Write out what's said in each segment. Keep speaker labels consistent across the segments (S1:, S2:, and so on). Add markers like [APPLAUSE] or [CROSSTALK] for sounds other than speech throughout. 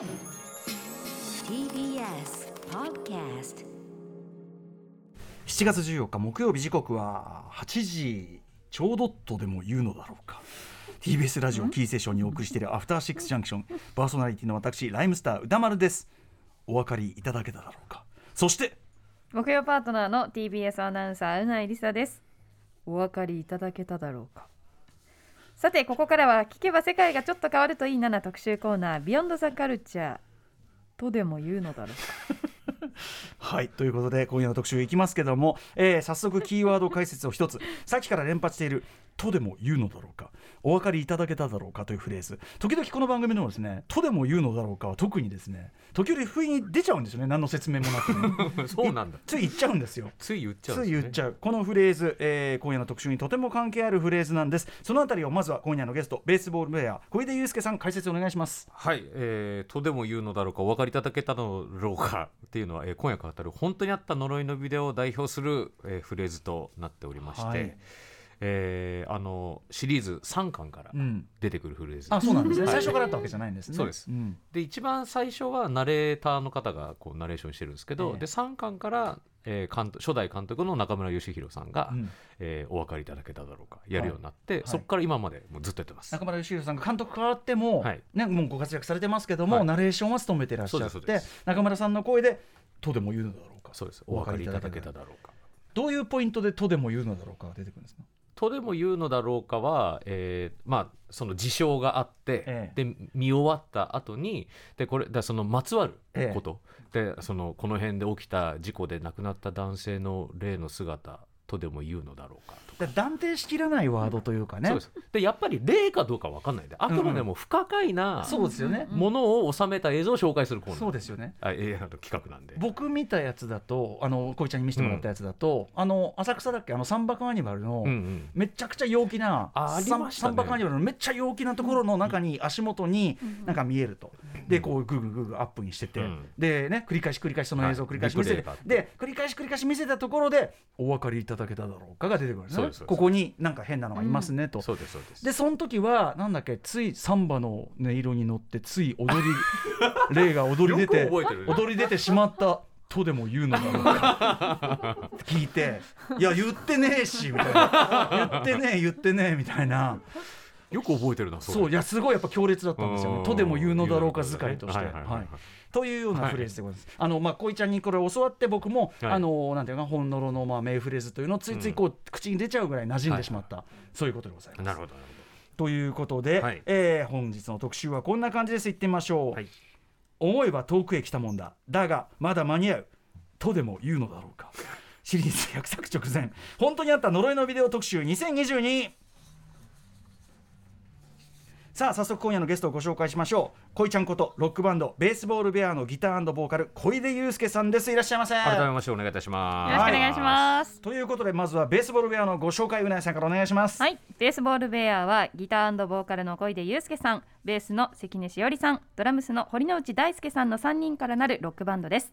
S1: TBS Podcast
S2: 7月14日木曜日時刻は8時ちょうどとでも言うのだろうか。TBS ラジオキーセッションにお送りしているアフターシックスジャンクション。パーソナリティの私ライムスター歌丸です。お分かりいただけただろうか。そして
S3: 木曜パートナーの TBS アナウンサーうないりさです。お分かりいただけただろうかさてここからは聞けば世界がちょっと変わるといいなな特集コーナービヨンドザカルチャーとでも言うのだろうか。[LAUGHS]
S2: はいということで今夜の特集いきますけども、えー早速キーワード解説を一つ。さっきから連発している「とでも言うのだろうか」お分かりいただけただろうかというフレーズ。時々この番組のですね「とでも言うのだろうか」は特にですね時折不意に出ちゃうんですよね。何の説明もなくね。[LAUGHS]
S4: そうなんだ。
S2: つい言っちゃうんですよ。
S4: つい言っちゃうん
S2: つい言っちゃう。このフレーズ、えー今夜の特集にとても関係あるフレーズなんです。そのあたりをまずは今夜のゲストベースボールプレーヤー小出祐介さん解説お願いします。
S4: はい、えーとでも言うのだろうかお分かりいただけたのだろうかっていうのは、えー今夜語る本当にあった呪いのビデオを代表する、えーフレーズとなっておりまして、
S2: はい
S4: えーあのシリーズ3巻から
S2: うん。
S4: 出てくるフレーズ、
S2: あそうなんですね、
S4: はい。
S2: 最初からあったわけじゃないんですね。
S4: そうです。
S2: ん。
S4: で一番最初はナレーターの方がこうナレーションしてるんですけど、
S2: ええ。
S4: で3巻から、えー監督初代監督の中村義弘さんが、
S2: うん。
S4: えーお分かりいただけただろうかやるようになって、
S2: はい。
S4: そこから今までもうずっとやってます。
S2: 中村義弘さんが監督変わっても、
S4: はい。
S2: ね、もうご活躍されてますけども、
S4: はい。
S2: ナレーションは務めてらっしゃって中村さんの声で「とでも言うのだろうか」
S4: そうです。お分かりいただけただろうか。
S2: どういうポイントで「とでも言うのだろうか」が出てくるんですか？
S4: とでも言うのだろうかは、えーまあその事象があって、
S2: え
S4: で見終わった後にでこれだそのまつわること、でそのこの辺で起きた事故で亡くなった男性の霊の姿とでも言うのだろうか。
S2: 断定しきらないワードというかね、
S4: そうです。でやっぱり霊かどうかわかんないであくまでも不可解な
S2: そうですよね、
S4: ものを収めた映像を紹介するコーナー。
S2: そうですよね。
S4: あえーあの企画なんで。
S2: 僕見たやつだとあの小井ちゃんに見せてもらったやつだと、あの浅草だっけ？あの三幕アニマルの、めちゃくちゃ陽気な
S4: あありましたね。
S2: 三幕アニマルのめっちゃ陽気なところの中に足元になんか見えると、でこうグーグーグーグーアップにしてて、
S4: うん。
S2: でね繰り返し繰り返しその映像を繰り返し見せて、で繰り返し繰り返し見せたところでお分かりいただけただろうかが出てくるんですねここになんか変なのがいますねと。
S4: そうですそうです。
S2: でその時はなんだっけついサンバの音色に乗ってつい踊り [LAUGHS] 霊が踊り出て
S4: ね。
S2: 踊り出てしまったとでも言うのか。[LAUGHS] 聞いて「いや言ってねえし」みたいな「言ってねえ言ってねえ」みたいな
S4: よく覚えてるなれ
S2: そういやすごいやっぱ強烈だったんですよね「
S4: うん
S2: とでも言うのだろうか」使いとして。
S4: はいはいはい。はい。
S2: というようなフレーズでございます。あのまあ小井ちゃんにこれ教わって僕も、
S4: はい。
S2: あのなんていうか本のろのまあ名フレーズというのをついついこう、口に出ちゃうぐらい馴染んでしまった、そういうことでございます。
S4: なるほど
S2: ということで、
S4: はい。
S2: えー本日の特集はこんな感じです。いってみましょう。
S4: はい。
S2: 思えば遠くへ来たもんだ。だがまだ間に合う。とでも言うのだろうか。シリーズ100作直前。本当にあった呪いのビデオ特集2022さあ早速今夜のゲストをご紹介しましょう。恋ちゃんことロックバンドベースボールベアのギターボーカル小出祐介さんです。いらっしゃいませ。
S4: 改めましてお願いいたします。
S3: よろしくお願いします。
S2: ということでまずはベースボールベアのご紹介うなやさんからお願いします。
S3: はい、ベースボールベアはギターボーカルの小出祐介さん、ベースの関根しおりさん、ドラムスの堀之内大輔さんの3人からなるロックバンドです。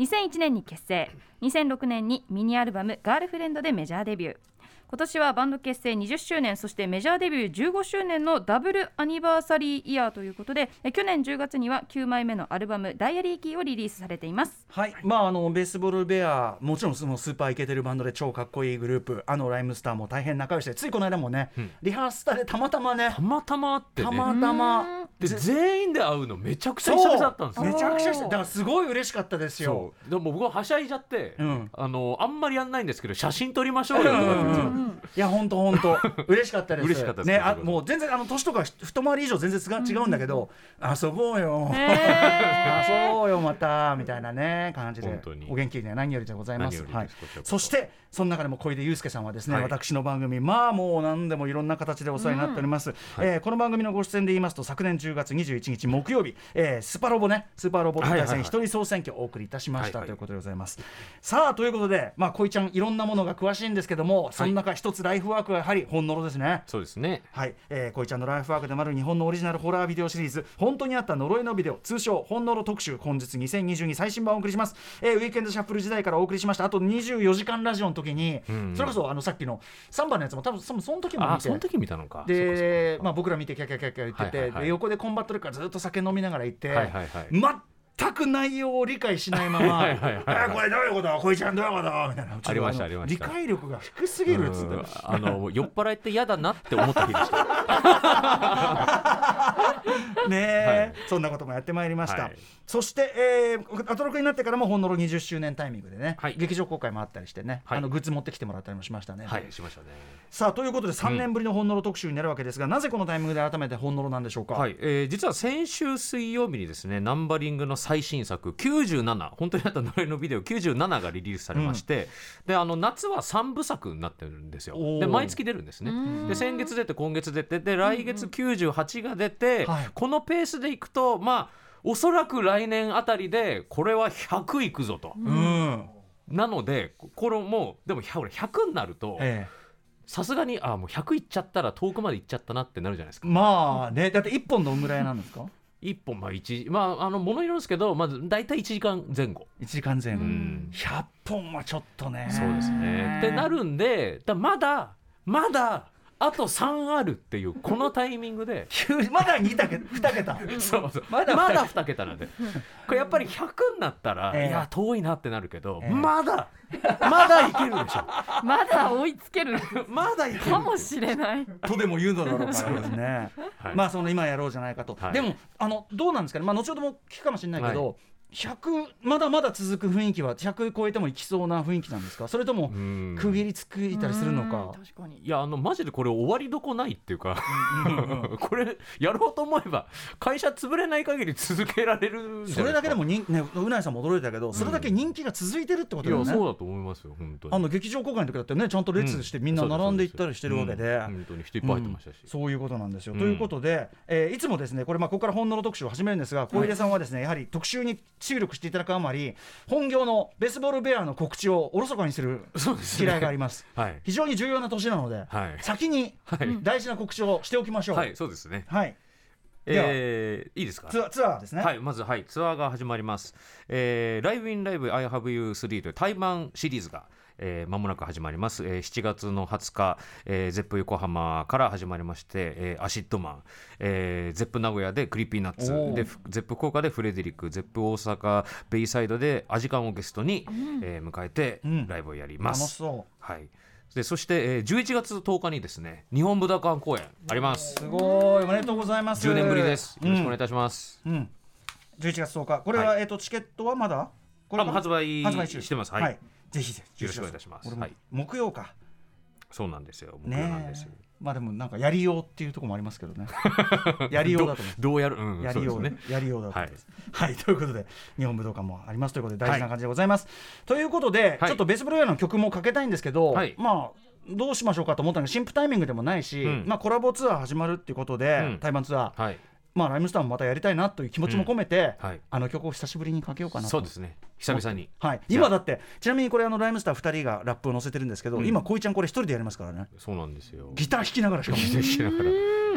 S3: 2001年に結成、2006年にミニアルバムガールフレンドでメジャーデビュー。今年はバンド結成20周年そしてメジャーデビュー15周年のダブルアニバーサリーイヤーということでえ去年10月には9枚目のアルバム「ダイアリーキー」をリリースされています。
S2: はい、まああのベースボールベアもちろんそのスーパーイケてるバンドで超かっこいいグループあのライムスターも大変仲良しでついこの間もね、
S4: うん。
S2: リハーサルでたまたまね
S4: たまたま会ってね。
S2: たまたま
S4: で
S2: ぜ
S4: 全員で会うのめちゃくちゃ久々だったんですよ。
S2: めちゃくちゃだからすごい嬉しかったですよ。
S4: でも僕ははしゃいじゃって、
S2: うん。
S4: あのあんまりやんないんですけど写真撮りましょうよとかって言って
S2: うんうんいや本当本当。[LAUGHS] 嬉しかったです。
S4: 嬉しかったです。
S2: ねあもう全然あの年とか一回り以上全然違うんだけど、遊ぼうよ、遊ぼうよまたみたいなね感じでお元気で何よりでございます。はい。
S4: そ。
S2: そしてその中でも小出祐介さんはですね、
S4: はい。
S2: 私の番組まあもう何でもいろんな形でお世話になっております、えーこの番組のご出演で言いますと昨年10月21日木曜日、えースパロボねスーパーロボット対戦一人総選挙をお送りいたしました、ということでございます。さあということでまあ小井ちゃんいろんなものが詳しいんですけどもその中中一つライフワークはやはり本物ですね。
S4: そうですね。
S2: はい、えー、こいちゃんのライフワークでもある日本のオリジナルホラービデオシリーズ。本当にあった呪いのビデオ。通称本呪特集。本日2022最新版をお送りします、えー、ウィークエンドシャッフル時代からお送りしました。あと24時間ラジオの時に、
S4: うん。
S2: それこそあのさっきの3番のやつも多分その時も見て。
S4: あその時見たのか。
S2: で、まあ、僕ら見てキャキャキャキャ言ってて、
S4: はいはいはい
S2: で横でコンバットルからずっと酒飲みながら行って、
S4: はいはいはい
S2: 全く内容を理解しないまま [LAUGHS]
S4: はいはいはいはい。
S2: あこれどういうこと？こいちゃんどういうこと？みたいな。
S4: ありましたありました。
S2: 理解力が低すぎるっつって
S4: うんあの酔っ払って嫌だなって思った日でした。[LAUGHS]
S2: ねえ、
S4: はい。
S2: そんなこともやってまいりました、
S4: はい。
S2: そして、えー、アトロクになってからもほんのろ20周年タイミングでね、
S4: はい。
S2: 劇場公開もあったりしてね、
S4: はい。
S2: あのグッズ持ってきてもらったりもしましたね、
S4: はいしましたね。
S2: さあということで3年ぶりのほんのろ特集になるわけですが、なぜこのタイミングで改めてほんのろなんでしょうか、
S4: はい、えー実は先週水曜日にですねナンバリングの最新作97本当にあった呪いのビデオ97がリリースされまして、であの夏は3部作になってるんですよ。で毎月出るんですね。で先月出て今月出てで来月98が出て、
S2: はい。
S4: このペースでいくとまあおそらく来年あたりでこれは100いくぞと、
S2: うん。
S4: なのでこれもうでも100俺100になると
S2: え
S4: さすがにあもう100いっちゃったら遠くまで行っちゃったなってなるじゃないですか。
S2: えまあねだって1本どんぐらいなんですか？
S4: 一本まあ一まああのものによるんですけどまず大体1時間前後、
S2: 1時間前後、
S4: うん。
S2: 100本はちょっとね。
S4: そうですね。ってなるんでだまだまだあと3あるっていうこのタイミングで。
S2: まだ2桁2桁。
S4: そうそう。
S2: まだ
S4: まだ2桁なんで。これやっぱり100になったら、
S2: ええ。
S4: いや遠いなってなるけど、
S2: ええ。
S4: まだまだいけるでしょ。
S3: まだ追いつける。[LAUGHS]
S4: まだいける。
S3: かもしれない。
S2: とでも言うのだろうから。ですね。
S4: はい。
S2: まあその今やろうじゃないかと。
S4: はい。
S2: でもあのどうなんですかね。まあ後ほども聞くかもしれないけど。100まだまだ続く雰囲気は100超えてもいきそうな雰囲気なんですか？それとも
S4: うん。
S2: 区切りつくいたりするのか？
S3: うん確かに。
S4: いやあのマジでこれ終わりどこないっていうか。[LAUGHS] これやろうと思えば会社潰れない限り続けられる
S2: それだけでも人ねうなえさんも驚いたけどそれだけ人気が続いてるってことだよね。
S4: いやそうだと思いますよ本当に。
S2: あの劇場公開の時だってねちゃんと列してみんな並んでいったりしてるわけで、
S4: うん。本当に人いっぱい入ってましたし、
S2: うん。そういうことなんですよ。
S4: うん。
S2: ということで、えーいつもですねこれまあここから本能の特集を始めるんですが小出さんはですね、やはり特集に注力していただくあまり本業のベースボールベアの告知をおろそかにする嫌いがあります。
S4: はい
S2: 非常に重要な年なので、
S4: はい
S2: 先に
S4: はい、
S2: 大事な告知をしておきましょう。
S4: はい、そうですね
S2: はい
S4: えー、いいですか？
S2: ツアーツアーですね。
S4: はい、まず、はい、ツアーが始まります。えー、ライブインライブ I have you 3という対バンシリーズが、えー、間もなく始まります。えー、7月の20日、えー、ゼップ横浜から始まりまして、えー、アシッドマン、えー、ゼップ名古屋でクリーピーナッツで、ふゼップ福岡でフレデリック、ゼップ大阪ベイサイドでアジカンをゲストに、えー迎えて
S2: うん
S4: ライブをやります。
S2: 楽しそ
S4: はい。でそして、えー、11月10日にですね日本武道館公演あります
S2: う。すごいおめでとうございます。
S4: 10年ぶりです。よろしくお願いい
S2: い
S4: たします。
S2: うん。うん11月10日これは、
S4: は
S2: えっ、とチケットはまだ？これ
S4: あもう発売してます。はい。
S2: はい。ぜひぜひ。
S4: よろしくお願いいたします。はい。
S2: 木曜か。
S4: そうなんですよ。僕なんですよ。
S2: まあでもなんかやりようっていうところもありますけどね。[LAUGHS] やりようだと思う。
S4: どどうやる、うん、
S2: やりよう
S4: ね。
S2: やりようだと思います。はい、ということで日本武道館もありますということで大事な感じでございます、ということで、
S4: はい。
S2: ちょっとベースボールウェアの曲もかけたいんですけど、
S4: はい。
S2: まあどうしましょうかと思ったのが新婦タイミングでもないし、
S4: うん。
S2: まあコラボツアー始まるっていうことで、
S4: うん。
S2: 対バンツアー、
S4: はい。
S2: まあライムスターもまたやりたいなという気持ちも込めて、
S4: はい。
S2: あの曲を久しぶりにかけようかなと。
S4: そうですね。久々に。
S2: はい、今だってちなみにこれあのライムスター2人がラップを載せてるんですけど、
S4: うん。
S2: 今こいちゃんこれ一人でやりますからね。
S4: そうなんですよ。
S2: ギター弾きながらしかも。
S4: しながら。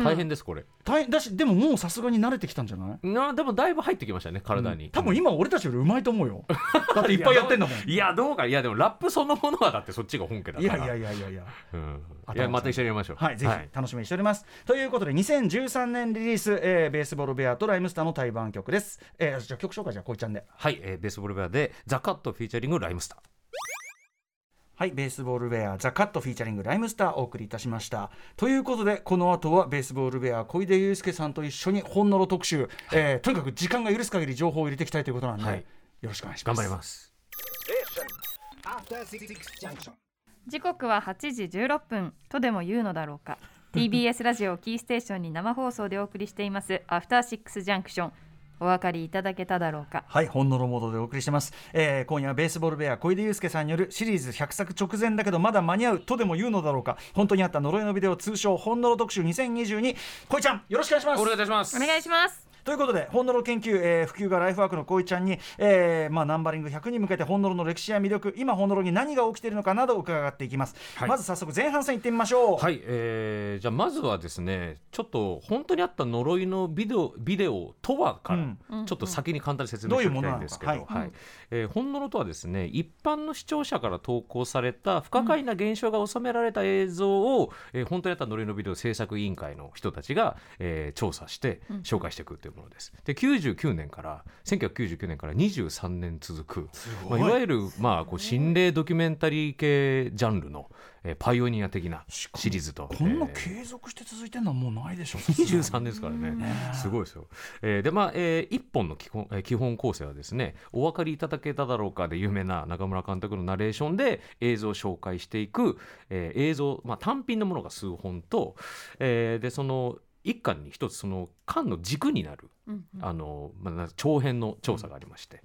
S4: 大変ですこれ。
S2: 大変だしでももうさすがに慣れてきたんじゃない？
S4: なでもだいぶ入ってきましたね体に。
S2: 多分今俺たちよりうまいと思うよ。[LAUGHS] だっていっぱいやってんだもん
S4: いやどうか。いやでもラップそのものはだってそっちが本家だから。
S2: いやいやいやいやいや。
S4: うん。
S2: 頭
S4: い。やまた一緒にやりましょう。
S2: はいぜひ楽しみにしております、ということで2013年リリース、えーベースボールベアとライムスターの対バン曲です、えーじゃあ曲紹介じゃあこいちゃんで。
S4: はい、えー、ベースボールベアでザカットフィーチャリングライムスター。
S2: はいベースボールベアザ・カットフィーチャリングライムスターお送りいたしました。ということでこの後はベースボールベア小出祐介さんと一緒に本のろ特集、えーとにかく時間が許す限り情報を入れていきたいということなんで、
S4: はい。
S2: よろしくお願いします。
S4: 頑張ります。
S3: 時刻は8時16分。とでも言うのだろうか。[LAUGHS] TBS ラジオをキーステーションに生放送でお送りしています。アフターシックスジャンクションお分かりいただけただろうか。
S2: はい、本のろモードでお送りしてます、えー今夜はベースボールベア小出祐介さんによるシリーズ100作直前だけどまだ間に合うとでも言うのだろうか。本当にあった呪いのビデオ通称本のろ特集2022小井ちゃんよろしくお願いします。
S4: お願いいたします。
S3: お願いします
S2: ということで本ノロ研究、えー、普及がライフワークのこいちゃんに、えーまあ、ナンバリング100に向けて本ノロの歴史や魅力今本ノロに何が起きているのかなど伺っていきます、
S4: はい。
S2: まず早速前半戦行ってみましょう。
S4: はい、えーじゃあまずはですねちょっと本当にあった呪いのビデオビデオとはから、
S2: うん。
S4: ちょっと先に簡単に説明しておきたいんですけど、
S2: どういうものなのか。
S4: はい。えー本物とはですね一般の視聴者から投稿された不可解な現象が収められた映像を、えー本当にあった呪いのビデオ制作委員会の人たちが、えー調査して紹介していくというものです。で99年から1999年から23年続く、まあ、いわゆる、まあ、こう心霊ドキュメンタリー系ジャンルの、えーパイオニア的なシリーズと。
S2: こんな
S4: えー
S2: 継続して続いてるのはもうないでしょ [LAUGHS]
S4: 23ですからね、すごいですよ。えーで、まあ、えー一本の基本,、えー基本構成はですね、お分かりいただけただろうかで有名な中村監督のナレーションで映像を紹介していく、えー映像、まあ、単品のものが数本と、えーで、その一巻に一つその巻の軸になる、
S3: うん
S4: あの、まあな、長編の調査がありまして、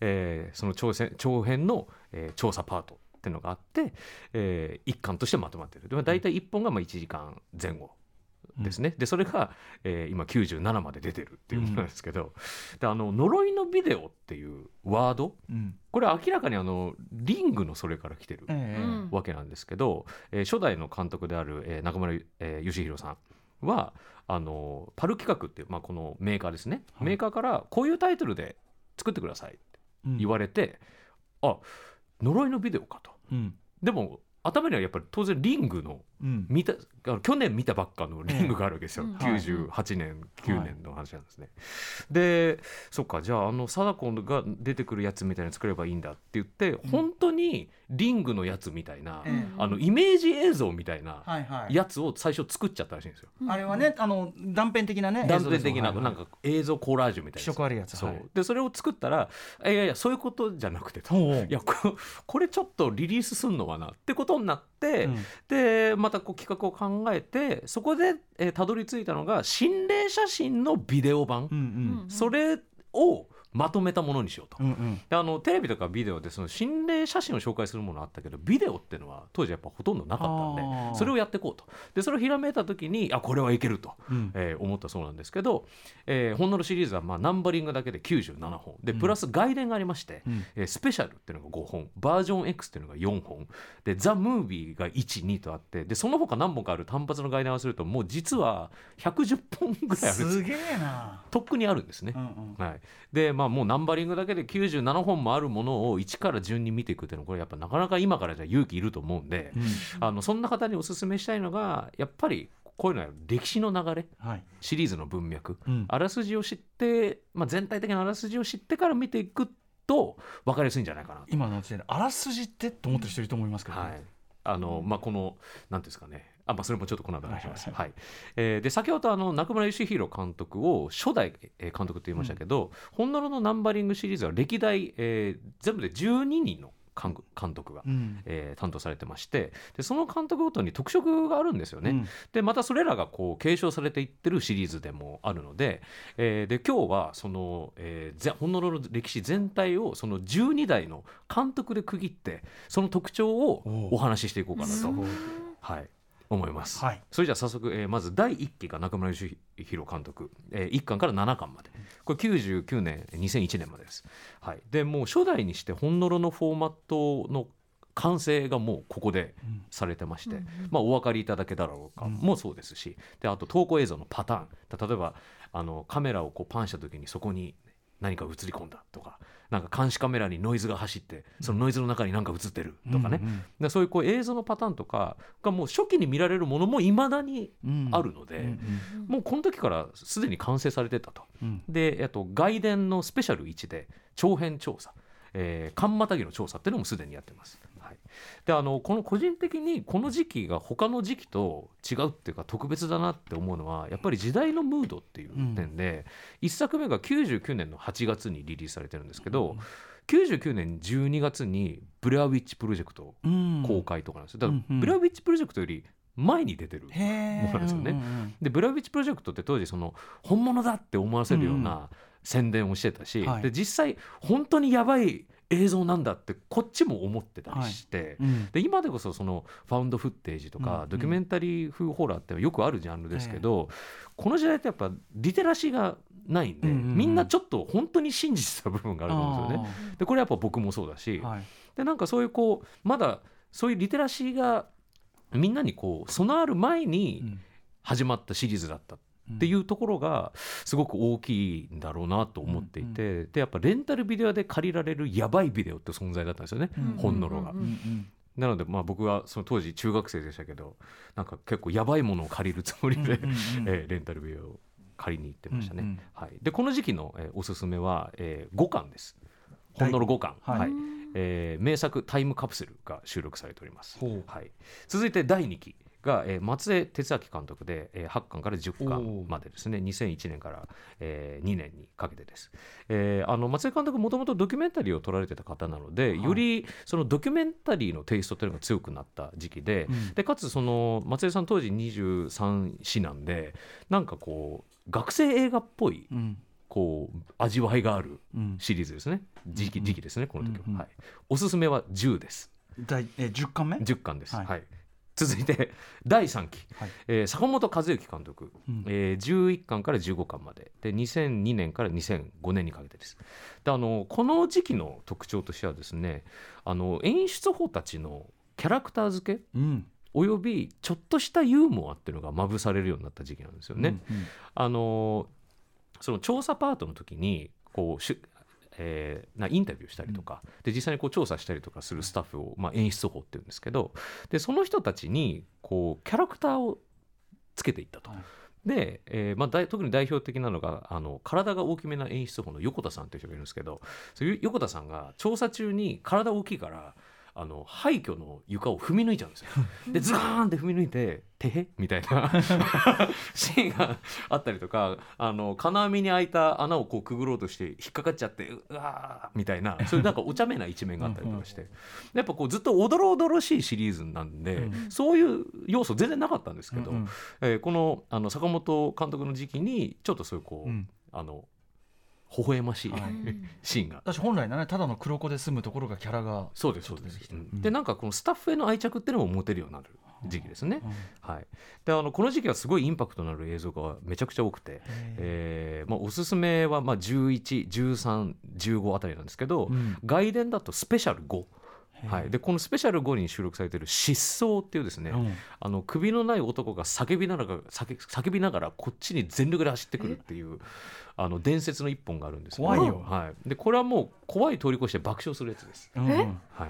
S4: えーその長編長編の、えー調査パートっていうのがあって、えー一巻としてまとまっている。でまあ大体一本がまあ1時間前後ですね、でそれが、えー今97まで出てるっていうものなんですけど、であの呪いのビデオっていうワード
S2: うん。
S4: これ明らかにあのリングのそれから来てる
S2: ええ。
S3: うん
S4: わけなんですけど、えー初代の監督である、えー中村、えー義弘さんはあのパル企画っていう、まあ、このメーカーですね、
S2: はい。
S4: メーカーからこういうタイトルで作ってくださいって
S2: うん。
S4: 言われて、あ呪いのビデオかと。
S2: うん。
S4: でも頭にはやっぱり当然リングの
S2: うん
S4: 見た去年見たばっかのリングがあるわけですよ、
S3: ええうん
S4: 98年、9年の話なんですね。でそっかじゃああの貞子が出てくるやつみたいなの作ればいいんだって言って、本当にリングのやつみたいな、
S2: ええ
S4: あのイメージ映像みたいな
S2: はいはい。
S4: やつを最初作っちゃったらしいんですよ。
S2: あれはねあの断片的なね。
S4: 断片的ななんか映像コラージュみたいな
S2: 気色あるやつ。
S4: そう、
S2: はい。
S4: でそれを作ったらいやいやそういうことじゃなくてと。いやここれちょっとリリースすんのかなってことになって、
S2: うん。
S4: でまたこう企画を考えてそこで、えーたどり着いたのが心霊写真のビデオ版、
S2: うんうん。
S4: それをまとめたものにしようと。
S2: うんうん。
S4: であのテレビとかビデオでその心霊写真を紹介するものあったけどビデオっていうのは当時やっぱほとんどなかったんでそれをやっていこうと。でそれをひらめいた時にあこれはいけると、
S2: うん。
S4: えー思ったそうなんですけど、えー、ほんのろシリーズはまあナンバリングだけで97本。で
S2: うん。
S4: プラス外伝がありまして、
S2: うん。
S4: えースペシャルっていうのが5本。バージョン X っていうのが4本。でザ・ムービーが12とあってでその他何本かある単発の外伝をするともう実は110本ぐらいあるんです。
S2: すげえな。
S4: とっくにあるんですね。
S2: うんうん。
S4: はい、でまあもうナンバリングだけで97本もあるものを1から順に見ていくっていうのはこれやっぱなかなか今からじゃ勇気いると思うんで、
S2: うん。
S4: あのそんな方にお勧めしたいのがやっぱりこういうのは歴史の流れ。
S2: はい。
S4: シリーズの文脈、
S2: うん。
S4: あらすじを知って、まあ、全体的なあらすじを知ってから見ていくと分かりやすいんじゃないかなと。
S2: 今の時点であらすじってと思ってる人いると思いますけどね。
S4: はい。あのまあ、このなんていうんですかねあ、まあ、それもちょっとこの後話します。
S2: は
S4: はいえーで先ほどあの中村義弘監督を初代えー監督と言いましたけど、本物のナンバリングシリーズは歴代、えー全部で12人の監監督が、
S2: うん。
S4: えー担当されてましてでその監督ごとに特色があるんですよね。
S2: うん。
S4: でまたそれらがこう継承されていってるシリーズでもあるので,、えーで今日はその、えー、ぜ本物の歴史全体をその12代の監督で区切ってその特徴を
S2: お
S4: 話ししていこうかなと、はい、思います。
S2: はい。
S4: それじゃあ早速、えーまず第1期が中村義弘監督、え1巻から7巻まで。これ99年2001年までです。はい、でもう初代にして本物のフォーマットの完成がもうここで
S2: うん。
S4: されてまして、
S3: うんうん。
S4: まあ、お分かりいただけただろうか。
S2: うん。
S4: もそうですし、であと投稿映像のパターン。例えばあのカメラをこうパンした時にそこに何か映り込んだとかなんか監視カメラにノイズが走ってそのノイズの中に何か映ってるとかね、
S2: う
S4: そういうこう映像のパターンとかがもう初期に見られるものもいまだに
S2: うん。
S4: あるので、
S2: うん
S4: もうこの時からすでに完成されてたと。
S2: うん。
S4: で、えっと、外伝のスペシャル1で長編調査、えー、間またぎの調査っていうのもすでにやってます。はい、であのこの個人的にこの時期が他の時期と違うっていうか特別だなって思うのはやっぱり時代のムードっていう点で、1作目が99年の8月にリリースされてるんですけど、99年12月に「ブレアウィッチプロジェクト」
S2: うん。
S4: 公開とかなんですよ。だから、
S2: うんうん。
S4: ブレアウィッチプロジェクトより前に出てるものなんですよね。
S2: うんうん
S4: でブラウィッチプロジェクトって当時その本物だって思わせるような宣伝をしてたし、
S2: はい。
S4: で実際本当にやばい映像なんだってこっちも思ってたりして、
S2: うん。
S4: で今でこそそのファウンドフッテージとか、
S2: うん。
S4: ドキュメンタリー風ホラーってよくあるジャンルですけど、この時代ってやっぱリテラシーがないんで、みんなちょっと本当に信じてた部分があると思うんですよね。でこれやっぱ僕もそうだし、
S2: はい。
S4: でなんかそういうこうまだそういうリテラシーがみんなにこう備わる前に
S2: うん。
S4: 始まったシリーズだった。っていうところがすごく大きいんだろうなと思っていて、でやっぱレンタルビデオで借りられるやばいビデオって存在だったんですよね、
S2: うん
S4: ほんのろが。
S3: うん。
S2: うんうん
S4: なのでまあ僕はその当時中学生でしたけどなんか結構やばいものを借りるつもりで、
S2: うんうんうん。[LAUGHS]
S4: えーレンタルビデオを借りに行ってましたね。
S2: うんうん
S4: はい、でこの時期の、えーおすすめは、え5巻です。ほんのろ5巻、
S2: はい。
S4: はい。えー名作「タイムカプセル」が収録されております。はい、続いて第2期が、えー松江哲明監督で、えー8巻から10
S2: お
S4: 巻
S2: ー
S4: までですね。2001年から、えー2年にかけてです、えーあの松江監督もともとドキュメンタリーを撮られてた方なので、
S2: はい。
S4: よりそのドキュメンタリーのテイストというのが強くなった時期で,、
S2: うん。
S4: でかつその松江さん当時23歳なんでなんかこう学生映画っぽい
S2: うん。
S4: こう味わいがある
S2: うん。
S4: シリーズですね。時期
S2: うん。
S4: 時期ですねこの時は、
S2: うんうん
S4: はい、おすすめは10です。
S2: 第え10巻目
S4: ？10巻です、
S2: は
S4: はいい [LAUGHS] 続いて第3期、
S2: はい。
S4: えー坂本和之監督、
S2: うん。
S4: えー11巻から15巻まで。で2002年から2005年にかけてです。であのこの時期の特徴としてはですねあの演出法たちのキャラクター付け
S2: うん。
S4: およびちょっとしたユーモアっていうのがまぶされるようになった時期なんですよね。
S2: うんうん。
S4: あのその調査パートの時にこうえーなインタビューしたりとか、で実際にこう調査したりとかするスタッフを、まあ、演出法っていうんですけどでその人たちにこうキャラクターをつけていったと。
S2: はい
S4: で、えーまあ、大特に代表的なのがあの体が大きめな演出法の横田さんという人がいるんですけどそういう横田さんが調査中に体大きいからあの廃墟の床を踏み抜いちゃうんですよ。[LAUGHS] でズガーンって踏み抜いて「てへ?」みたいな。[LAUGHS] シーンがあったりとかあの金網に開いた穴をこうくぐろうとして引っかかっちゃってうわーみたいなそういうなんかお茶目な一面があったりとかして。やっぱこうずっとおどろおどろしいシリーズなんで、
S2: うん。
S4: そういう要素全然なかったんですけど、
S2: うんうん。
S4: えーこのあの坂本監督の時期にちょっとそういうこう、
S2: うん。
S4: あの微笑ましい、
S2: はい。
S4: シーンが。
S2: 私本来のねただの黒子で済むところがキャラが
S4: そうですそうです。でなんかこのスタッフへの愛着っていうのも持てるようになる時期ですね、
S2: うん。
S4: はい、であのこの時期はすごいインパクトのある映像がめちゃくちゃ多くて、えー。まあ、おすすめはまあ111315あたりなんですけど、
S2: うん。
S4: 外伝だとスペシャル5、
S2: へー
S4: はい、でこのスペシャル5に収録されている「失踪」っていうですね、
S2: うん。
S4: あの首のない男が叫びながら叫叫びながらこっちに全力で走ってくるっていうあの伝説の一本があるんですけど
S2: 怖いよ。
S4: はい、でこれはもう怖い通り越して爆笑するやつです。はい。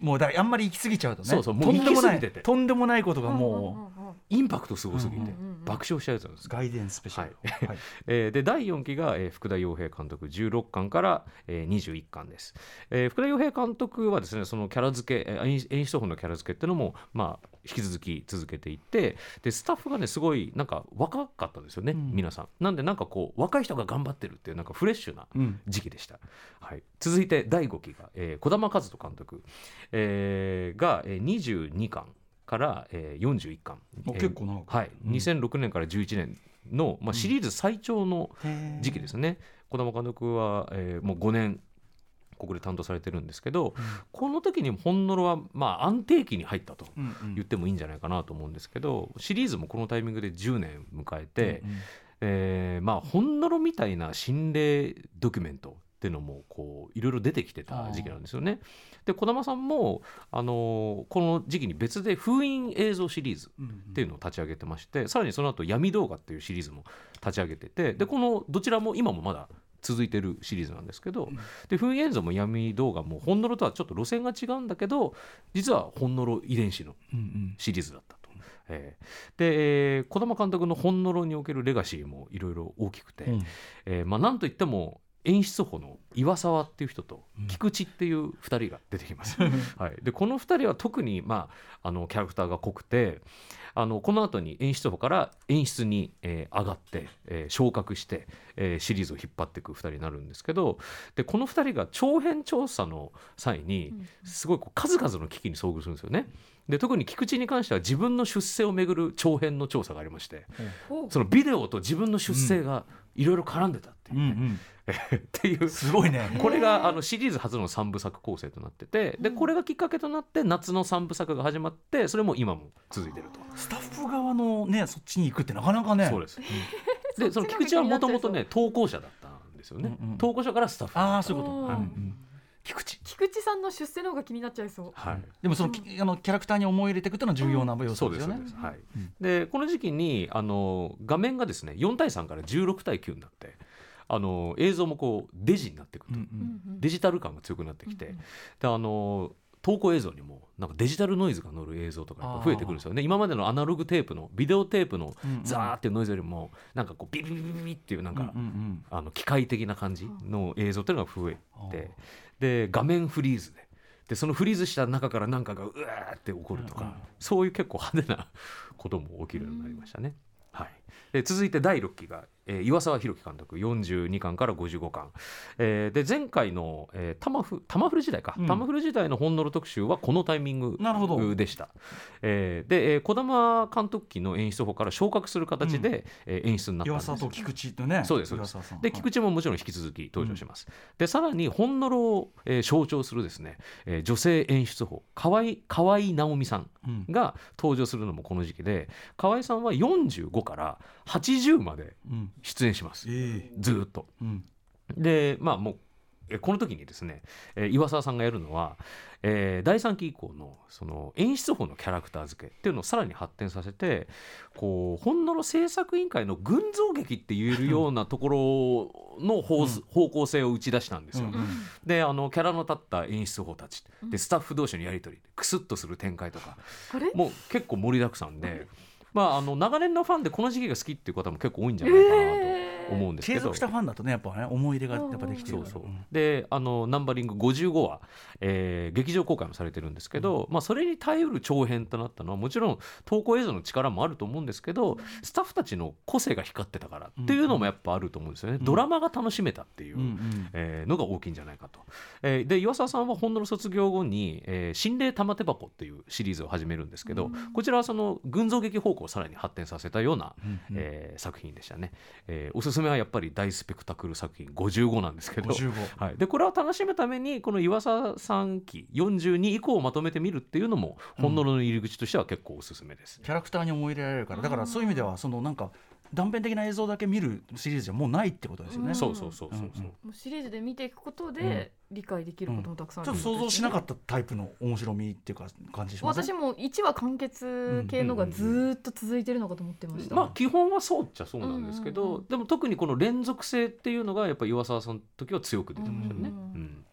S2: もうだからあんまり行き過ぎちゃうとね
S4: そうそうもう
S2: とんでもないとんでもないことがも
S4: インパクトすごすぎて
S2: うん
S3: うんうん
S4: 爆笑しちゃうやつなんです
S2: う外伝スペシャルはい。[LAUGHS]
S4: えーで第4期が、えー福田洋平監督16巻から、えー21巻です、えー福田洋平監督はですねそのキャラ付けえー演演出法のキャラ付けっていうのも、まあ、引き続き続けていてでスタッフがねすごいなんか若かったんですよね、
S2: うん。
S4: 皆さん。なんでなんかこう若い人が頑張ってるっていうなんかフレッシュな
S2: うん。
S4: 時期でした、はい、続いて第5期が、えー、児玉和人監督、えーが、えー、22巻から、えー、41巻、
S2: 結構長く。
S4: はい、
S2: うん。
S4: 2006年から11年の、まあ、シリーズ最長の時期ですね。児玉監督は、えーもう5年ここで担当されてるんですけど、この時にほんのろは、まあ、安定期に入ったと
S2: うんうん。
S4: 言ってもいいんじゃないかなと思うんですけどシリーズもこのタイミングで10年迎えて、
S2: うんうん。
S4: えーまあほんのろみたいな心霊ドキュメントっていうのもこういろいろ出てきてた時期なんですよね。で児玉さんも、あのーこの時期に別で封印映像シリーズ
S2: うん
S4: っていうのを立ち上げてましてさらにその後闇動画っていうシリーズも立ち上げててでこのどちらも今もまだ続いてるシリーズなんですけど、で封印映像も闇動画もほんのろとはちょっと路線が違うんだけど実はほんのろ遺伝子の
S2: うんうん。
S4: シリーズだったと。えー。で、えー児玉監督のほんのろにおけるレガシーもいろいろ大きくて、
S2: うん。
S4: えーまあ、なんといっても演出法の岩沢っていう人と菊池っていう2人が出てきます。[LAUGHS] はい、でこの2人は特に、まあ、あのキャラクターが濃くてあのこの後に演出法から演出に、えー上がって、えー昇格して、えーシリーズを引っ張っていく2人になるんですけどでこの2人が長編調査の際にすごいこう数々の危機に遭遇するんですよね。で特に菊池に関しては自分の出生をめぐる長編の調査がありましてそのビデオと自分の出生がいろいろ絡んでたっていうう、
S2: ん [LAUGHS]
S4: っていう
S2: うん、すごいね。
S4: これがあのシリーズ初の3部作構成となっててでこれがきっかけとなって夏の3部作が始まってそれも今も続いてると。
S2: スタッフ側のねそっちに行くってなかなかね。
S4: そうです。で、その菊池はもともとね、投稿者だったんですよね。
S2: うんうん
S4: 投稿者からスタッフ。
S2: ああそういうこと。
S3: うん
S2: うんうん菊池。
S5: 菊池さんの出世の方が気になっちゃいそう
S4: はい。
S2: でもそのきあのキャラクターに思い入れていくというのは重要な要
S4: そうで。
S2: 素ですすよね
S4: そうで。す。はい
S2: うん。
S4: で、この時期に、あの画面がですね、4対3から16対9になって。あの映像もこうデジになっていくと、
S2: うんうん
S4: デジタル感が強くなってきて、
S5: うんうん
S4: であの投稿映像にもなんかデジタルノイズが乗る映像とかやっぱ増えてくるんですよね今までのアナログテープのビデオテープの
S2: うんうん
S4: ザーっていうノイズよりもなんかこうビビビビビっていうなんか、
S2: うんうん
S4: あの機械的な感じの映像っていうのが増え
S2: あ
S4: てで画面フリーズで。でそのフリーズした中から何かがうわーって起こるとか、そういう結構派手なことも起きるようになりましたね。はい、で続いて第6期が、えー岩沢宏樹監督42巻から55巻、えーで前回の、えー、タマフタマフル時代か、
S2: うん。
S4: タマフル時代の本ノロ特集はこのタイミングでした、えーで、えー、児玉監督期の演出法から昇格する形で、えー演出になったんです。
S2: 岩沢と菊池とね。
S4: そうですそうです。で菊池ももちろん引き続き登場します、でさらに本ノロを、えー象徴するですね、えー女性演出法河合河合直美さん
S2: うん。
S4: が登場するのもこの時期で河合さんは45から80まで
S2: うん
S4: 出演します。
S2: ええ。
S4: ずーっと。
S2: うん。
S4: でまあもうえこの時にですね、えー岩沢さんがやるのは、えー第3期以降のその演出法のキャラクター付けっていうのをさらに発展させてこう本ノロ制作委員会の群像劇って言えるようなところの方,、方向性を打ち出したんですよ。
S2: うんうん。
S4: であのキャラの立った演出法たちでスタッフ同士のやり取りクスッとする展開とか。もう結構盛りだくさんで。まあ、あの長年のファンでこの時期が好きっていう方も結構多いんじゃないかなと。思うんですけど、
S2: 継続したファンだとねやっぱね思い入れがやっぱできてる
S4: そうそうであのナンバリング55話、えー劇場公開もされてるんですけど、まあ、それに耐えうる長編となったのはもちろん投稿映像の力もあると思うんですけどスタッフたちの個性が光ってたからっていうのもやっぱあると思うんですよね、ドラマが楽しめたっていう。
S2: うんうん。
S4: えーのが大きいんじゃないかと。えーで岩沢さんは本土の卒業後に「えー心霊玉手箱」っていうシリーズを始めるんですけど、こちらはその群像劇方向をさらに発展させたような、えー作品でしたね、えーおすすめはやっぱり大スペクタクル作品55なんですけど。
S2: 55
S4: はい、でこれを楽しむためにこの岩沢さん期42以降をまとめてみるっていうのも本物の入り口としては結構おすすめです。
S2: キャラクターに思い入れられるからだからそういう意味ではそのなんか断片的な映像だけ見るシリーズじゃもうないってことですよね。
S4: そうそうそうそうそ
S5: う。シリーズで見ていくことで理解できることもたくさんある。
S2: っと想像しなかったタイプの面白みっていうか感じします
S5: 私も1話完結系のがずーっと続いてるのかと思ってました、
S4: まあ基本はそうっちゃそうなんですけど、
S5: うんうんうん。
S4: でも特にこの連続性っていうのがやっぱり岩沢さんの時は強く出てましたよね。
S5: うんうん。
S4: うん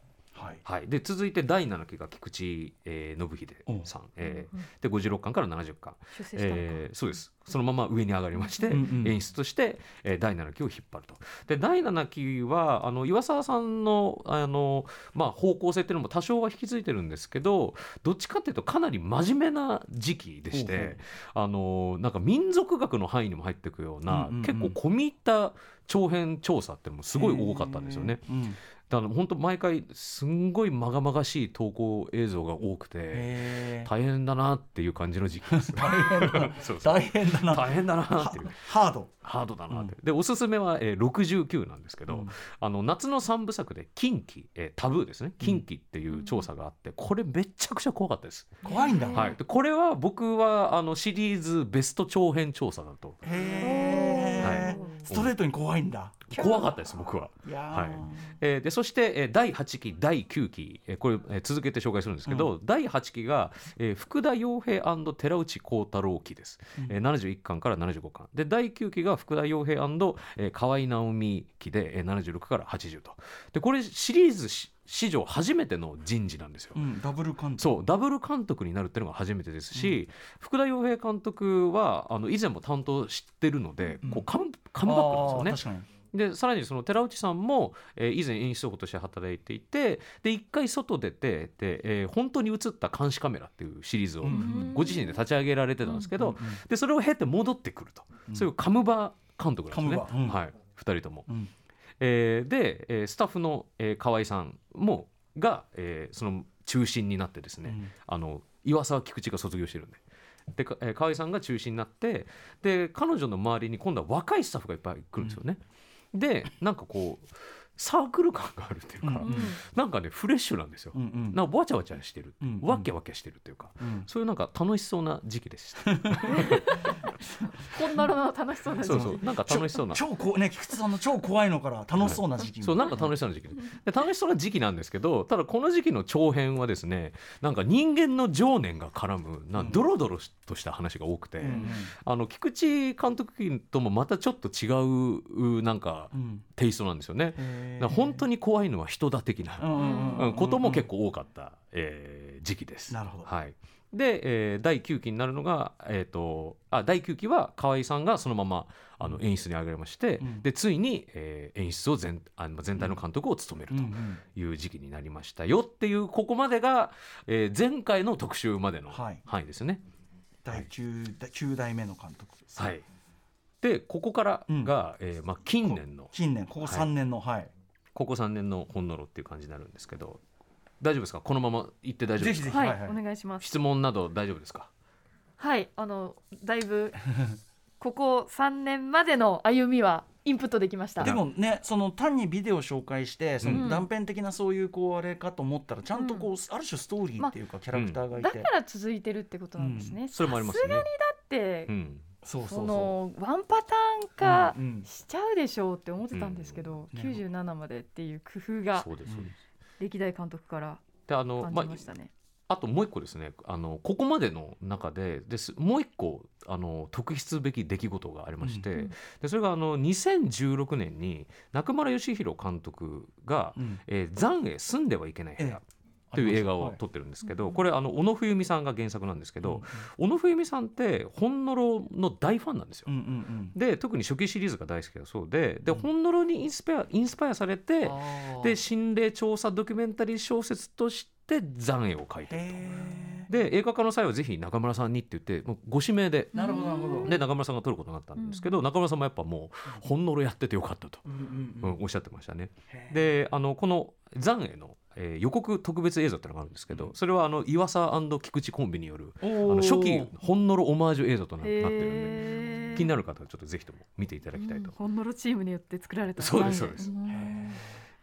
S2: はい。
S4: はい、で続いて第7期が菊池、えー、信秀さん、えーで56巻から70巻、
S5: 出世したのか、
S4: えーそうです。そのまま上に上がりまして、
S2: うんうん
S4: 演出として、えー第7期を引っ張ると。で第7期はあの岩沢さんのあの、まあ、方向性っていうのも多少は引き継いでるんですけどどっちかっていうとかなり真面目な時期でしてあのなんか民族学の範囲にも入っていくような、
S2: うんうんうん。
S4: 結構込み入った長編調査っていうのもすごい多かったんですよね。
S2: うん
S4: だから本当毎回すんごいまがまがしい投稿映像が多くて大変だなっていう感じの時期です。[LAUGHS]
S2: 大変だ [LAUGHS] 大変だな。
S4: 大変だなっていう。[LAUGHS]
S2: ハード。
S4: ハードだなって、でおすすめは、えー、69なんですけど、
S2: うん
S4: あの夏の3部作で「近畿、えータブー」ですね「近畿」っていう調査があってこれめちゃくちゃ怖かったです。
S2: 怖いんだ。
S4: はい、でこれは僕はあのシリーズベスト長編調査だと
S2: へー
S4: はい
S2: ストレートに怖いんだ。
S4: 怖かったです僕は。はいえーでそして、えー第8期第9期、えーこれ、えー続けて紹介するんですけど、第8期が、えー福田洋平寺内幸太郎期です、えー71巻から75巻。で第9期が福田洋平、えー河合直美期で、えー76から80と。でこれシリーズし史上初めての人事なんですよ。
S2: うんダブル監督。
S4: そうダブル監督になるっていうのが初めてですし、福田洋平監督はあの以前も担当してるので、こうカムカムバックなんですよね。でさらにその寺内さんも、えー以前演出補として働いていてで一回外出てで、えー本当に映った監視カメラっていうシリーズを
S2: うん
S4: ご自身で立ち上げられてたんですけど、
S2: うんうん
S4: でそれを経て戻ってくると、そういうカムバ監督なんですね、
S2: うん。
S4: はい、2人とも。
S2: うん。
S4: えーで、えースタッフの、えー河合さんもが、えーその中心になってですね、
S2: うん。
S4: あの岩沢菊池が卒業してるんで。でかえー河合さんが中心になってで彼女の周りに今度は若いスタッフがいっぱい来るんですよね。でなんかこうサークル感があるっていうか、
S2: うん
S4: なんかねフレッシュなんですよ、
S2: うんうん。
S4: なんかわちゃわちゃしてる、
S2: うん
S4: わけわけしてるっていうか、
S2: うん。
S4: そういうなんか楽しそうな時期でした。[LAUGHS]
S5: こんなの楽しそうな時期。
S4: そうそう。なんか楽しそうな。
S2: 超こうね菊池さんの超怖いのから楽しそうな時期。に
S4: そうなんか楽しそうな時期。でで楽しそうな時期なんですけどただこの時期の長編はですねなんか人間の情念が絡むな
S2: うん。
S4: ドロドロとした話が多くて、
S2: うん
S4: あの菊池監督ともまたちょっと違うなんか
S2: うん。うん
S4: テイストなんですよね。本当に怖いのは人だ的な、ことも結構多かった、えー時期です。
S2: なるほど。
S4: はい。で、えー第9期になるのが、えー、とあ第9期は河合さんがそのままあの演出に挙げられまして、
S2: うん。
S4: でついに、えー演出を全あの全体の監督を務めるという時期になりましたよっていうここまでが、えー前回の特集までの
S2: はい。
S4: 範囲ですね。
S2: 第九代九代目の監督。です
S4: はい、でここからが、えーまあ、近年の
S2: 近年ここ三年のはい。
S4: ここ3年の本のろっていう感じになるんですけど大丈夫ですか？このまま行って大丈夫ですか？
S2: ぜひぜひ
S5: はい、
S2: はいはい。
S5: お願いします。
S4: 質問など大丈夫ですか？
S5: はい。あのだいぶここ三年までの歩みはインプットできました。
S2: でもねその単にビデオを紹介してそ
S5: うん。
S2: の断片的なそういうこうあれかと思ったらちゃんとこうある種ストーリーっていうかキャラクターがいて。
S5: だから続いてるってことなんですね、
S4: それもありますね。
S5: さすがにだって、
S4: うん
S5: そ
S2: そうそ
S5: のワンパターン化
S2: うんうん。
S5: しちゃうでしょうって思ってたんですけど、
S2: うん
S5: 97までっていう工夫が歴代監督から感
S4: ま
S5: じましたね。
S4: ああともう一個ですね。あのここまでの中でですもう一個あの特筆すべき出来事がありまして、
S5: うん
S4: でそれがあの2016年に中村義弘監督が
S2: うん「
S4: えー残影住んではいけない部屋」という映画を撮ってるんですけど、
S5: はい
S4: これあの小野冬美さんが原作なんですけど、小野冬美さんって本のろの大ファンなんですよ。
S2: うんうん
S4: で特に初期シリーズが大好きだそうでで
S2: うん。
S4: 本のろにインスパイアインスパイアされ
S2: う
S4: てで心霊調査ドキュメンタリー小説として残影を書いてる
S2: へ
S4: と。で映画化の際はぜひ中村さんにって言ってもうご指名で
S2: ーなるほどなるほど。
S4: で中村さんが撮ることになったんですけど、中村さんもやっぱもう本のろやっててよかったと、
S2: うんうんうん。
S4: うんおっしゃってましたね。であのこの残影の、えー予告特別映像っていうのがあるんですけどそれはあの岩佐菊池コンビによるあの初期ほんのろオマージュ映像とななってるんで気になる方はちょっとぜひとも見ていただきたいと。
S5: うんほんのろチームによって作られた。
S4: そうですそうです。
S5: ん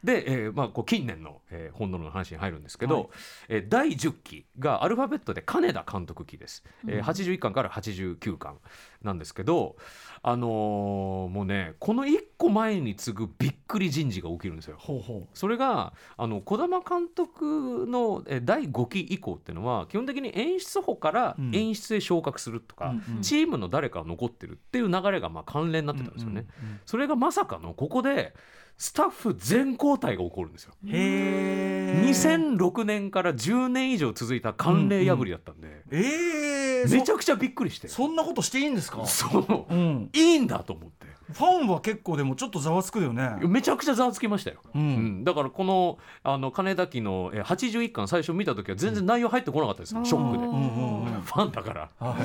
S4: で、えーまあ、こう近年の、えー、本能の話に入るんですけど、
S2: はい。
S4: えー第10期がアルファベットで金田監督期です、えー
S5: うん。
S4: 81巻から89巻なんですけど、あのーもうねこの1個前に次ぐびっくり人事が起きるんですよ。
S2: ほうほ
S4: それがあの児玉監督のえー第5期以降っていうのは基本的に演出補から
S2: うん。
S4: 演出へ昇格すると
S2: う
S4: か、
S2: うんうん。
S4: チームの誰かが残ってるっていう流れがまあ関連になってたんですよね。
S2: うんうん
S4: それがまさかのここでスタッフ全交代が起こるんですよ。
S2: うんへー
S4: 2006年から10年以上続いた慣例破りだったんで、
S2: えー。ゃ
S4: めちゃくちゃびっくりして。
S2: そんなことしていいんですか？
S4: そう。
S2: うん。
S4: いいんだと思って
S2: ファンは結構でもちょっとざわつくよね。
S4: めちゃくちゃざわつきましたよ、
S2: う
S4: うん。んだからこのあの金田期のえー81巻最初見た時は全然内容入ってこなかったですよ、ショックで、
S2: うんうんうん
S4: ファンだから。
S2: は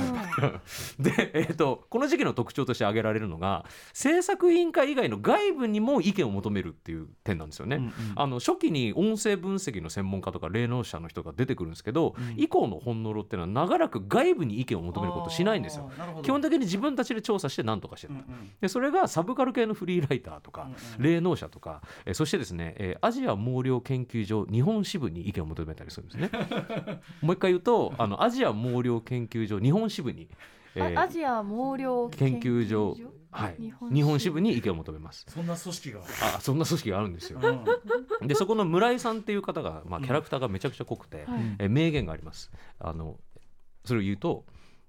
S4: で、えー、とこの時期の特徴として挙げられるのが制作委員会以外の外部にも意見を求めるっていう点なんですよね。
S2: いうんうん。
S4: あの初期に音声分析の専門家とか霊能者の人が出てくるんですけど、
S2: うん。
S4: 以降の本のろっていうのは長らく外部に意見を求めることをしないんですよ。基本的に自分たちで調査して何とかしてる、
S2: うんうん。
S4: でそれがサブカル系のフリーライターとか、
S2: うん
S4: 霊能者とか、えーそしてですね、えーアジア毛量研究所日本支部に意見を求めたりするんですね。[LAUGHS] もう一回言うとあのアジア毛量研究所日本支部に、えー
S5: あアジア毛量
S4: 研究所？はい、日本支部。に意見を求めます。
S2: そんな組織が
S4: あそんな組織があるんですよ。
S2: うん。
S4: でそこの村井さんっていう方が、まあ、キャラクターがめちゃくちゃ濃くて、
S5: はい。
S4: えー名言があります。あのそれを言うと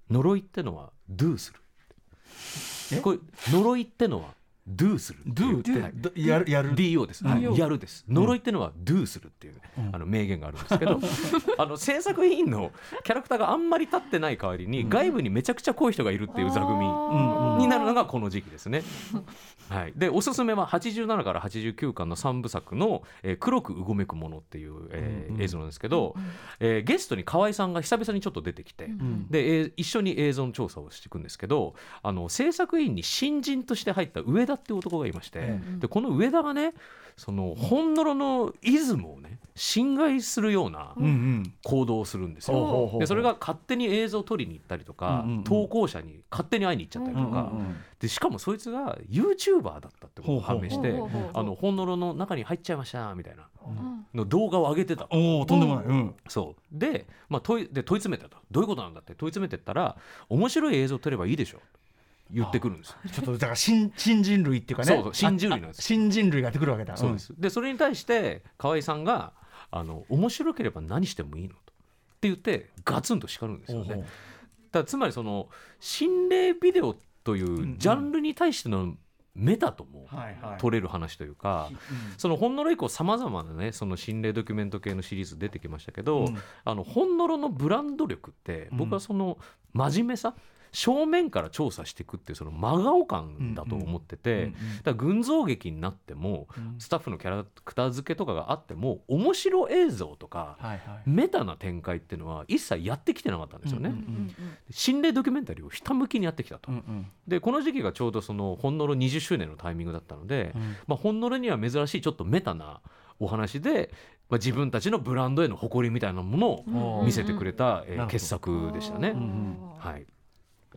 S4: 呪いってのは do する。これ呪いってのは do するっていう。
S2: do って
S4: はい
S2: どやるやる。
S4: DO です、はい。
S5: DO
S4: やるです。呪いってのは do するっていう、
S2: うん
S4: あの名言があるんですけど [LAUGHS] あの制作委員のキャラクターがあんまり立ってない代わりに、
S2: うん。
S4: 外部にめちゃくちゃ濃い人がいるっていう座組。
S2: うんうん
S4: になるのがこの時期ですね。はい、でおすすめは87から89巻の3部作の「えー黒くうごめくもの」っていう、えー
S2: うんうん。
S4: 映像なんですけど、えーゲストに河合さんが久々にちょっと出てきて、
S2: ん。
S4: で、えー一緒に映像の調査をしていくんですけどあの制作委員に新人として入った上田っていう男がいまして、
S2: え
S4: でこの上田がねその本のろのイズムをね侵害するような
S2: うんうん。
S4: 行動をするんです
S2: ほうほうほうほう。
S4: よでそれが勝手に映像を撮りに行ったりとか、
S2: うんうんうん。
S4: 投稿者に勝手に会いに行っちゃったりとか、
S2: うんうんうん
S4: でしかもそいつが YouTuber だったってことが判明してあの本のろの中に入っちゃいましたみたいな
S5: うん。
S4: の動画を上げてた。
S2: おおとんでもない。うん。
S4: そう。で,、まあ、問いで問い詰めたと。どういうことなんだって問い詰めてったら面白い映像撮ればいいでしょ。言ってくるんですよ。
S2: ちょっとだから新新人類っていうかね。
S4: そうそう新人類なんです
S2: あ新人類がやってくるわけだ。
S4: そうです、でそれに対して河合さんがあの面白ければ何してもいいのと。って言ってガツンと叱るんですよね。だつまりその心霊ビデオというジャンルに対してのメタとも取れる話というか、その本のろ以降さまざまなねその心霊ドキュメント系のシリーズ出てきましたけど、
S2: うん。
S4: あの本のろのブランド力って
S2: うん
S4: 僕はその真面目さ、正面から調査していくっていうその真顔感だと思ってて、だ群像劇になっても
S2: うん。
S4: スタッフのキャラクター付けとかがあっても面白映像とかメタな展開っていうのは一切やってきてなかったんですよね。心霊ドキュメンタリーをひたむきにやってきたと。でこの時期がちょうどその本のろ20周年のタイミングだったので、
S2: うん。
S4: まあ、本のろには珍しいちょっとメタなお話で、まあ、自分たちのブランドへの誇りみたいなものを
S2: うん
S4: 見せてくれた、え傑作でしたね。
S2: ん。
S4: はい、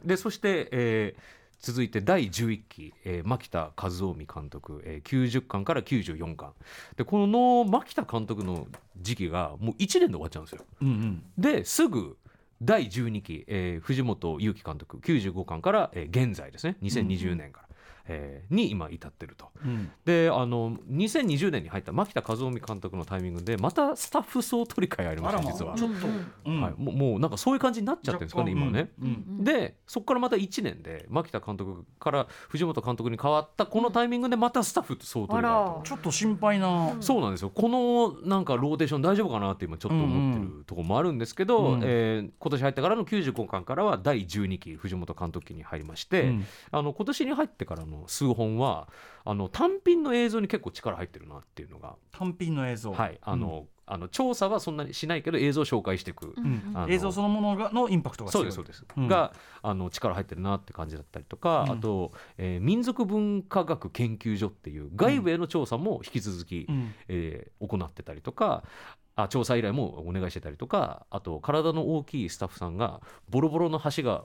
S4: でそして、えー続いて第11期、えー牧田和臣監督、えー90巻から94巻。でこの牧田監督の時期がもう1年で終わっちゃうんですよ。
S2: うんうん。
S4: ですぐ第12期、えー藤本勇樹監督95巻から、えー現在ですね。2020年から、えーに今至ってると。
S2: うん。
S4: であの2020年に入った牧田和臣監督のタイミングでまたスタッフ総取り替えありました実は、
S2: ちょっとうん。
S4: はい、もうもうなんかそういう感じになっちゃってるんですかね今ね。
S2: うん
S4: でそこからまた1年で牧田監督から藤本監督に変わったこのタイミングでまたスタッフと総取り替え
S5: あ
S4: と
S5: ら。
S2: ちょっと心配な。
S4: そうなんですよ。このなんかローテーション大丈夫かなって今ちょっと思ってるところもあるんですけど、
S2: うん。
S4: えー今年入ってからの95巻からは第12期藤本監督期に入りまして、
S2: うん。
S4: あの今年に入ってからの数本はあの単品の映像に結構力入ってるなっていうのが、
S2: 単品の映像。
S4: はいあのあの調査はそんなにしないけど映像を紹介していく。
S2: うん
S4: あの
S2: 映像そのものがのインパクトが強い。
S4: そうですそうです、
S2: うん
S4: があの力入ってるなって感じだったりとか、
S2: うん。
S4: あと、えー民族文化学研究所っていう外部への調査も引き続き、
S2: うん。
S4: えー行ってたりとかあ調査依頼もお願いしてたりとかあと体の大きいスタッフさんがボロボロの橋が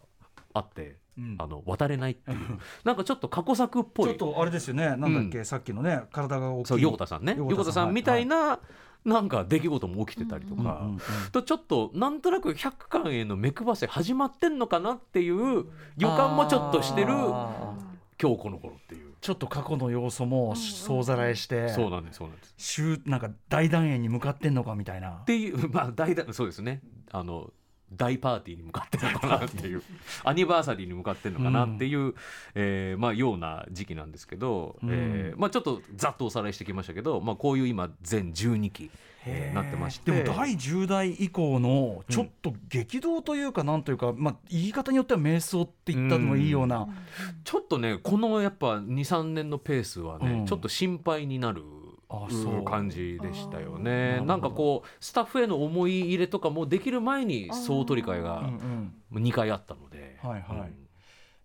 S4: あって
S2: うん。
S4: あの渡れないっていう。なんかちょっと過去作っぽい。
S2: ちょっとあれですよね。なんだっけ？さっきのね体が大きい。
S4: そう横田さんね。
S2: 横田さん。
S4: みたいな、なんか出来事も起きてたりとか。
S2: うんうんうん
S4: とちょっとなんとなく100巻への目配せ始まってんのかなっていう予感もちょっとしてる今日この頃っていう。
S2: ちょっと過去の要素も総ざらいして
S4: そうなんですそうなんです。
S2: 終なんか大団円に向かってんのかみたいな。
S4: っていうまあ大だそうですね。あの大パーティーに向かってるのかなっていう [LAUGHS] アニバーサリーに向かってるのかなっていう、えーまあ、ような時期なんですけど、
S2: うん。
S4: えーまあ、ちょっとざっとおさらいしてきましたけど、まあ、こういう今全12期、えーなってまして。
S2: でも第10代以降のちょっと激動というかなんというか、まあ、言い方によっては瞑想って言ったのもいいような、
S4: ちょっとねこのやっぱ23年のペースはね、
S2: うん。
S4: ちょっと心配になる感じでしたよ
S2: あ
S4: ね
S2: ー
S4: なんかこうスタッフへの思い入れとかもできる前に総取り替え
S2: うん
S4: が
S2: うん。
S4: 2回あったので、
S2: はいはい。
S4: うん。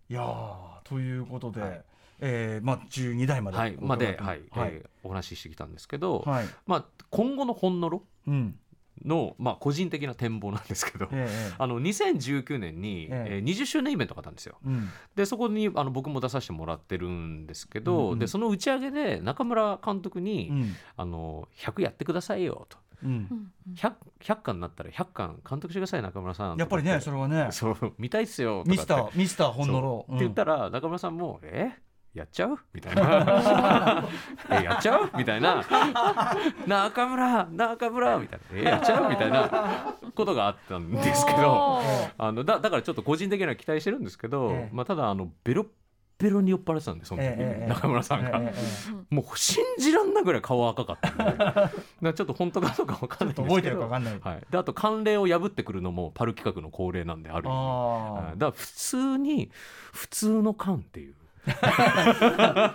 S2: いやーということで、
S4: はい。
S2: えーまあ、12代まで
S4: はい、まで、
S2: 伺
S4: はい。
S2: はい。
S4: えーお話ししてきたんですけど、
S2: はい。
S4: まあ、今後のほんのろ
S2: うん
S4: の、まあ、個人的な展望なんですけど、
S2: ええ
S4: あの2019年に、
S2: ええ。
S4: えー20周年イベントがあったんですよ。
S2: うん。
S4: でそこにあの僕も出させてもらってるんですけど、
S2: うんうん
S4: でその打ち上げで中村監督に、
S2: うん。
S4: あの100やってくださいよと。
S2: うん、
S4: 100, 100巻になったら100巻監督してください中村さん
S2: やっぱりねそ
S4: れ
S2: れはね。
S4: そう見たいっすよ
S2: ミスターミスター本の。ろ
S4: そう。って言ったら中村さんも「え？やっちゃう? [LAUGHS]」みたいな「えやっちゃう?」みたいな「中村中村」みたいな「えやっちゃう?」みたいなことがあったんですけど。あのだだからちょっと個人的には期待してるんですけど、
S2: ええ。
S4: まあ、ただあのベロッベロに酔っ払ってたんでその時、
S2: え
S4: 中村さんが。もう信じらんなぐらい顔赤かったんで。[LAUGHS] ちょっと本当かどうかわかんないんですけど。
S2: 覚えてるかわかんない。
S4: はい、であと慣例を破ってくるのもパル企画の恒例なんである
S2: あ
S4: い。だから普通に普通の缶っていう。
S2: あ [LAUGHS]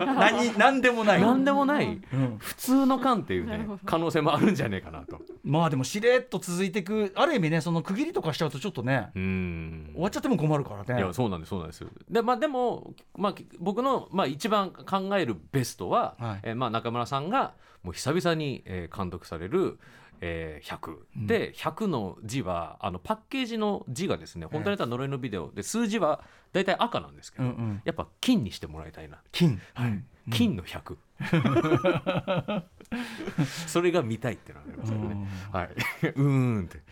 S2: 何何でもない。
S4: 何でもない。
S2: うん。
S4: 普通の缶っていうね可能性もあるんじゃねえかなと。
S2: まあでもしれっと続いていくある意味ねその区切りとかしちゃうとちょっとね
S4: うん。
S2: 終わっちゃっても困るからね。
S4: いやそうなんですそうなんです。で,、まあ、でも、まあ、き僕の、まあ、一番考えるベストは、
S2: はい。
S4: えーまあ、中村さんがもう久々に、えー監督される、えー100、
S2: うん。
S4: で100の字はあのパッケージの字がですね本当にやったら呪いのビデオで数字は大体赤なんですけど、やっぱ金にしてもらいたいな、
S2: 金。
S4: はい。金の100 [LAUGHS] それが見たいっていうのがありますよね。はい、[LAUGHS] うーんって、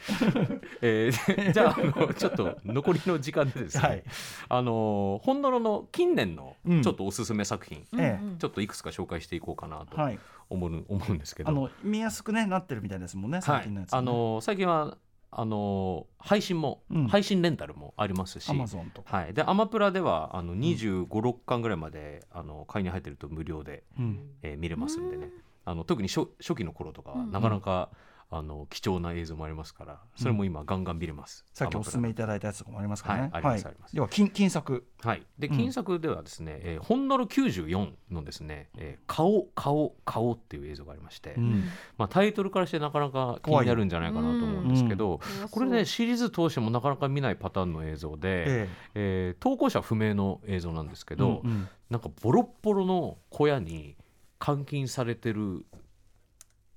S4: えーで [LAUGHS] じゃああのちょっと残りの時間でですね、
S2: はい。
S4: あの本物の近年の
S2: うん。
S4: ちょっとおすすめ作品、
S2: ええ。
S5: うんうん。
S4: ちょっといくつか紹介していこうかなと
S2: はい。
S4: 思う,、思うんですけど。
S2: あの見やすくねなってるみたいですもんね
S4: はい。
S2: 最近のやつ、ね。
S4: あの最近はあの配信も、
S2: うん。
S4: 配信レンタルもありますし
S2: アマゾンとか、
S4: はい、でアマプラではあの2 5 6巻ぐらいまであの買いに入ってると無料で、
S2: うん。
S4: えー見れますんでね。あの特に初初期の頃とかは
S5: うん。
S4: なかなか、あの貴重な映像もありますからそれも今ガンガン見れます、
S2: さっきお勧めいただいたやつとかもありますからね。
S4: はいありますあります。
S2: では金金作。
S4: はい、で
S2: うん。
S4: 金作ではですね、えーほんのろ94のですね、えー顔顔顔っていう映像がありまして、
S2: うん。
S4: まあ、タイトルからしてなかなか気になるんじゃないかなと思うんですけど、これねシリーズ通してもなかなか見ないパターンの映像で、
S2: え
S4: え。ー投稿者不明の映像なんですけ
S2: え
S4: ど、
S2: うんうん。
S4: なんかボロッボロの小屋に監禁されてる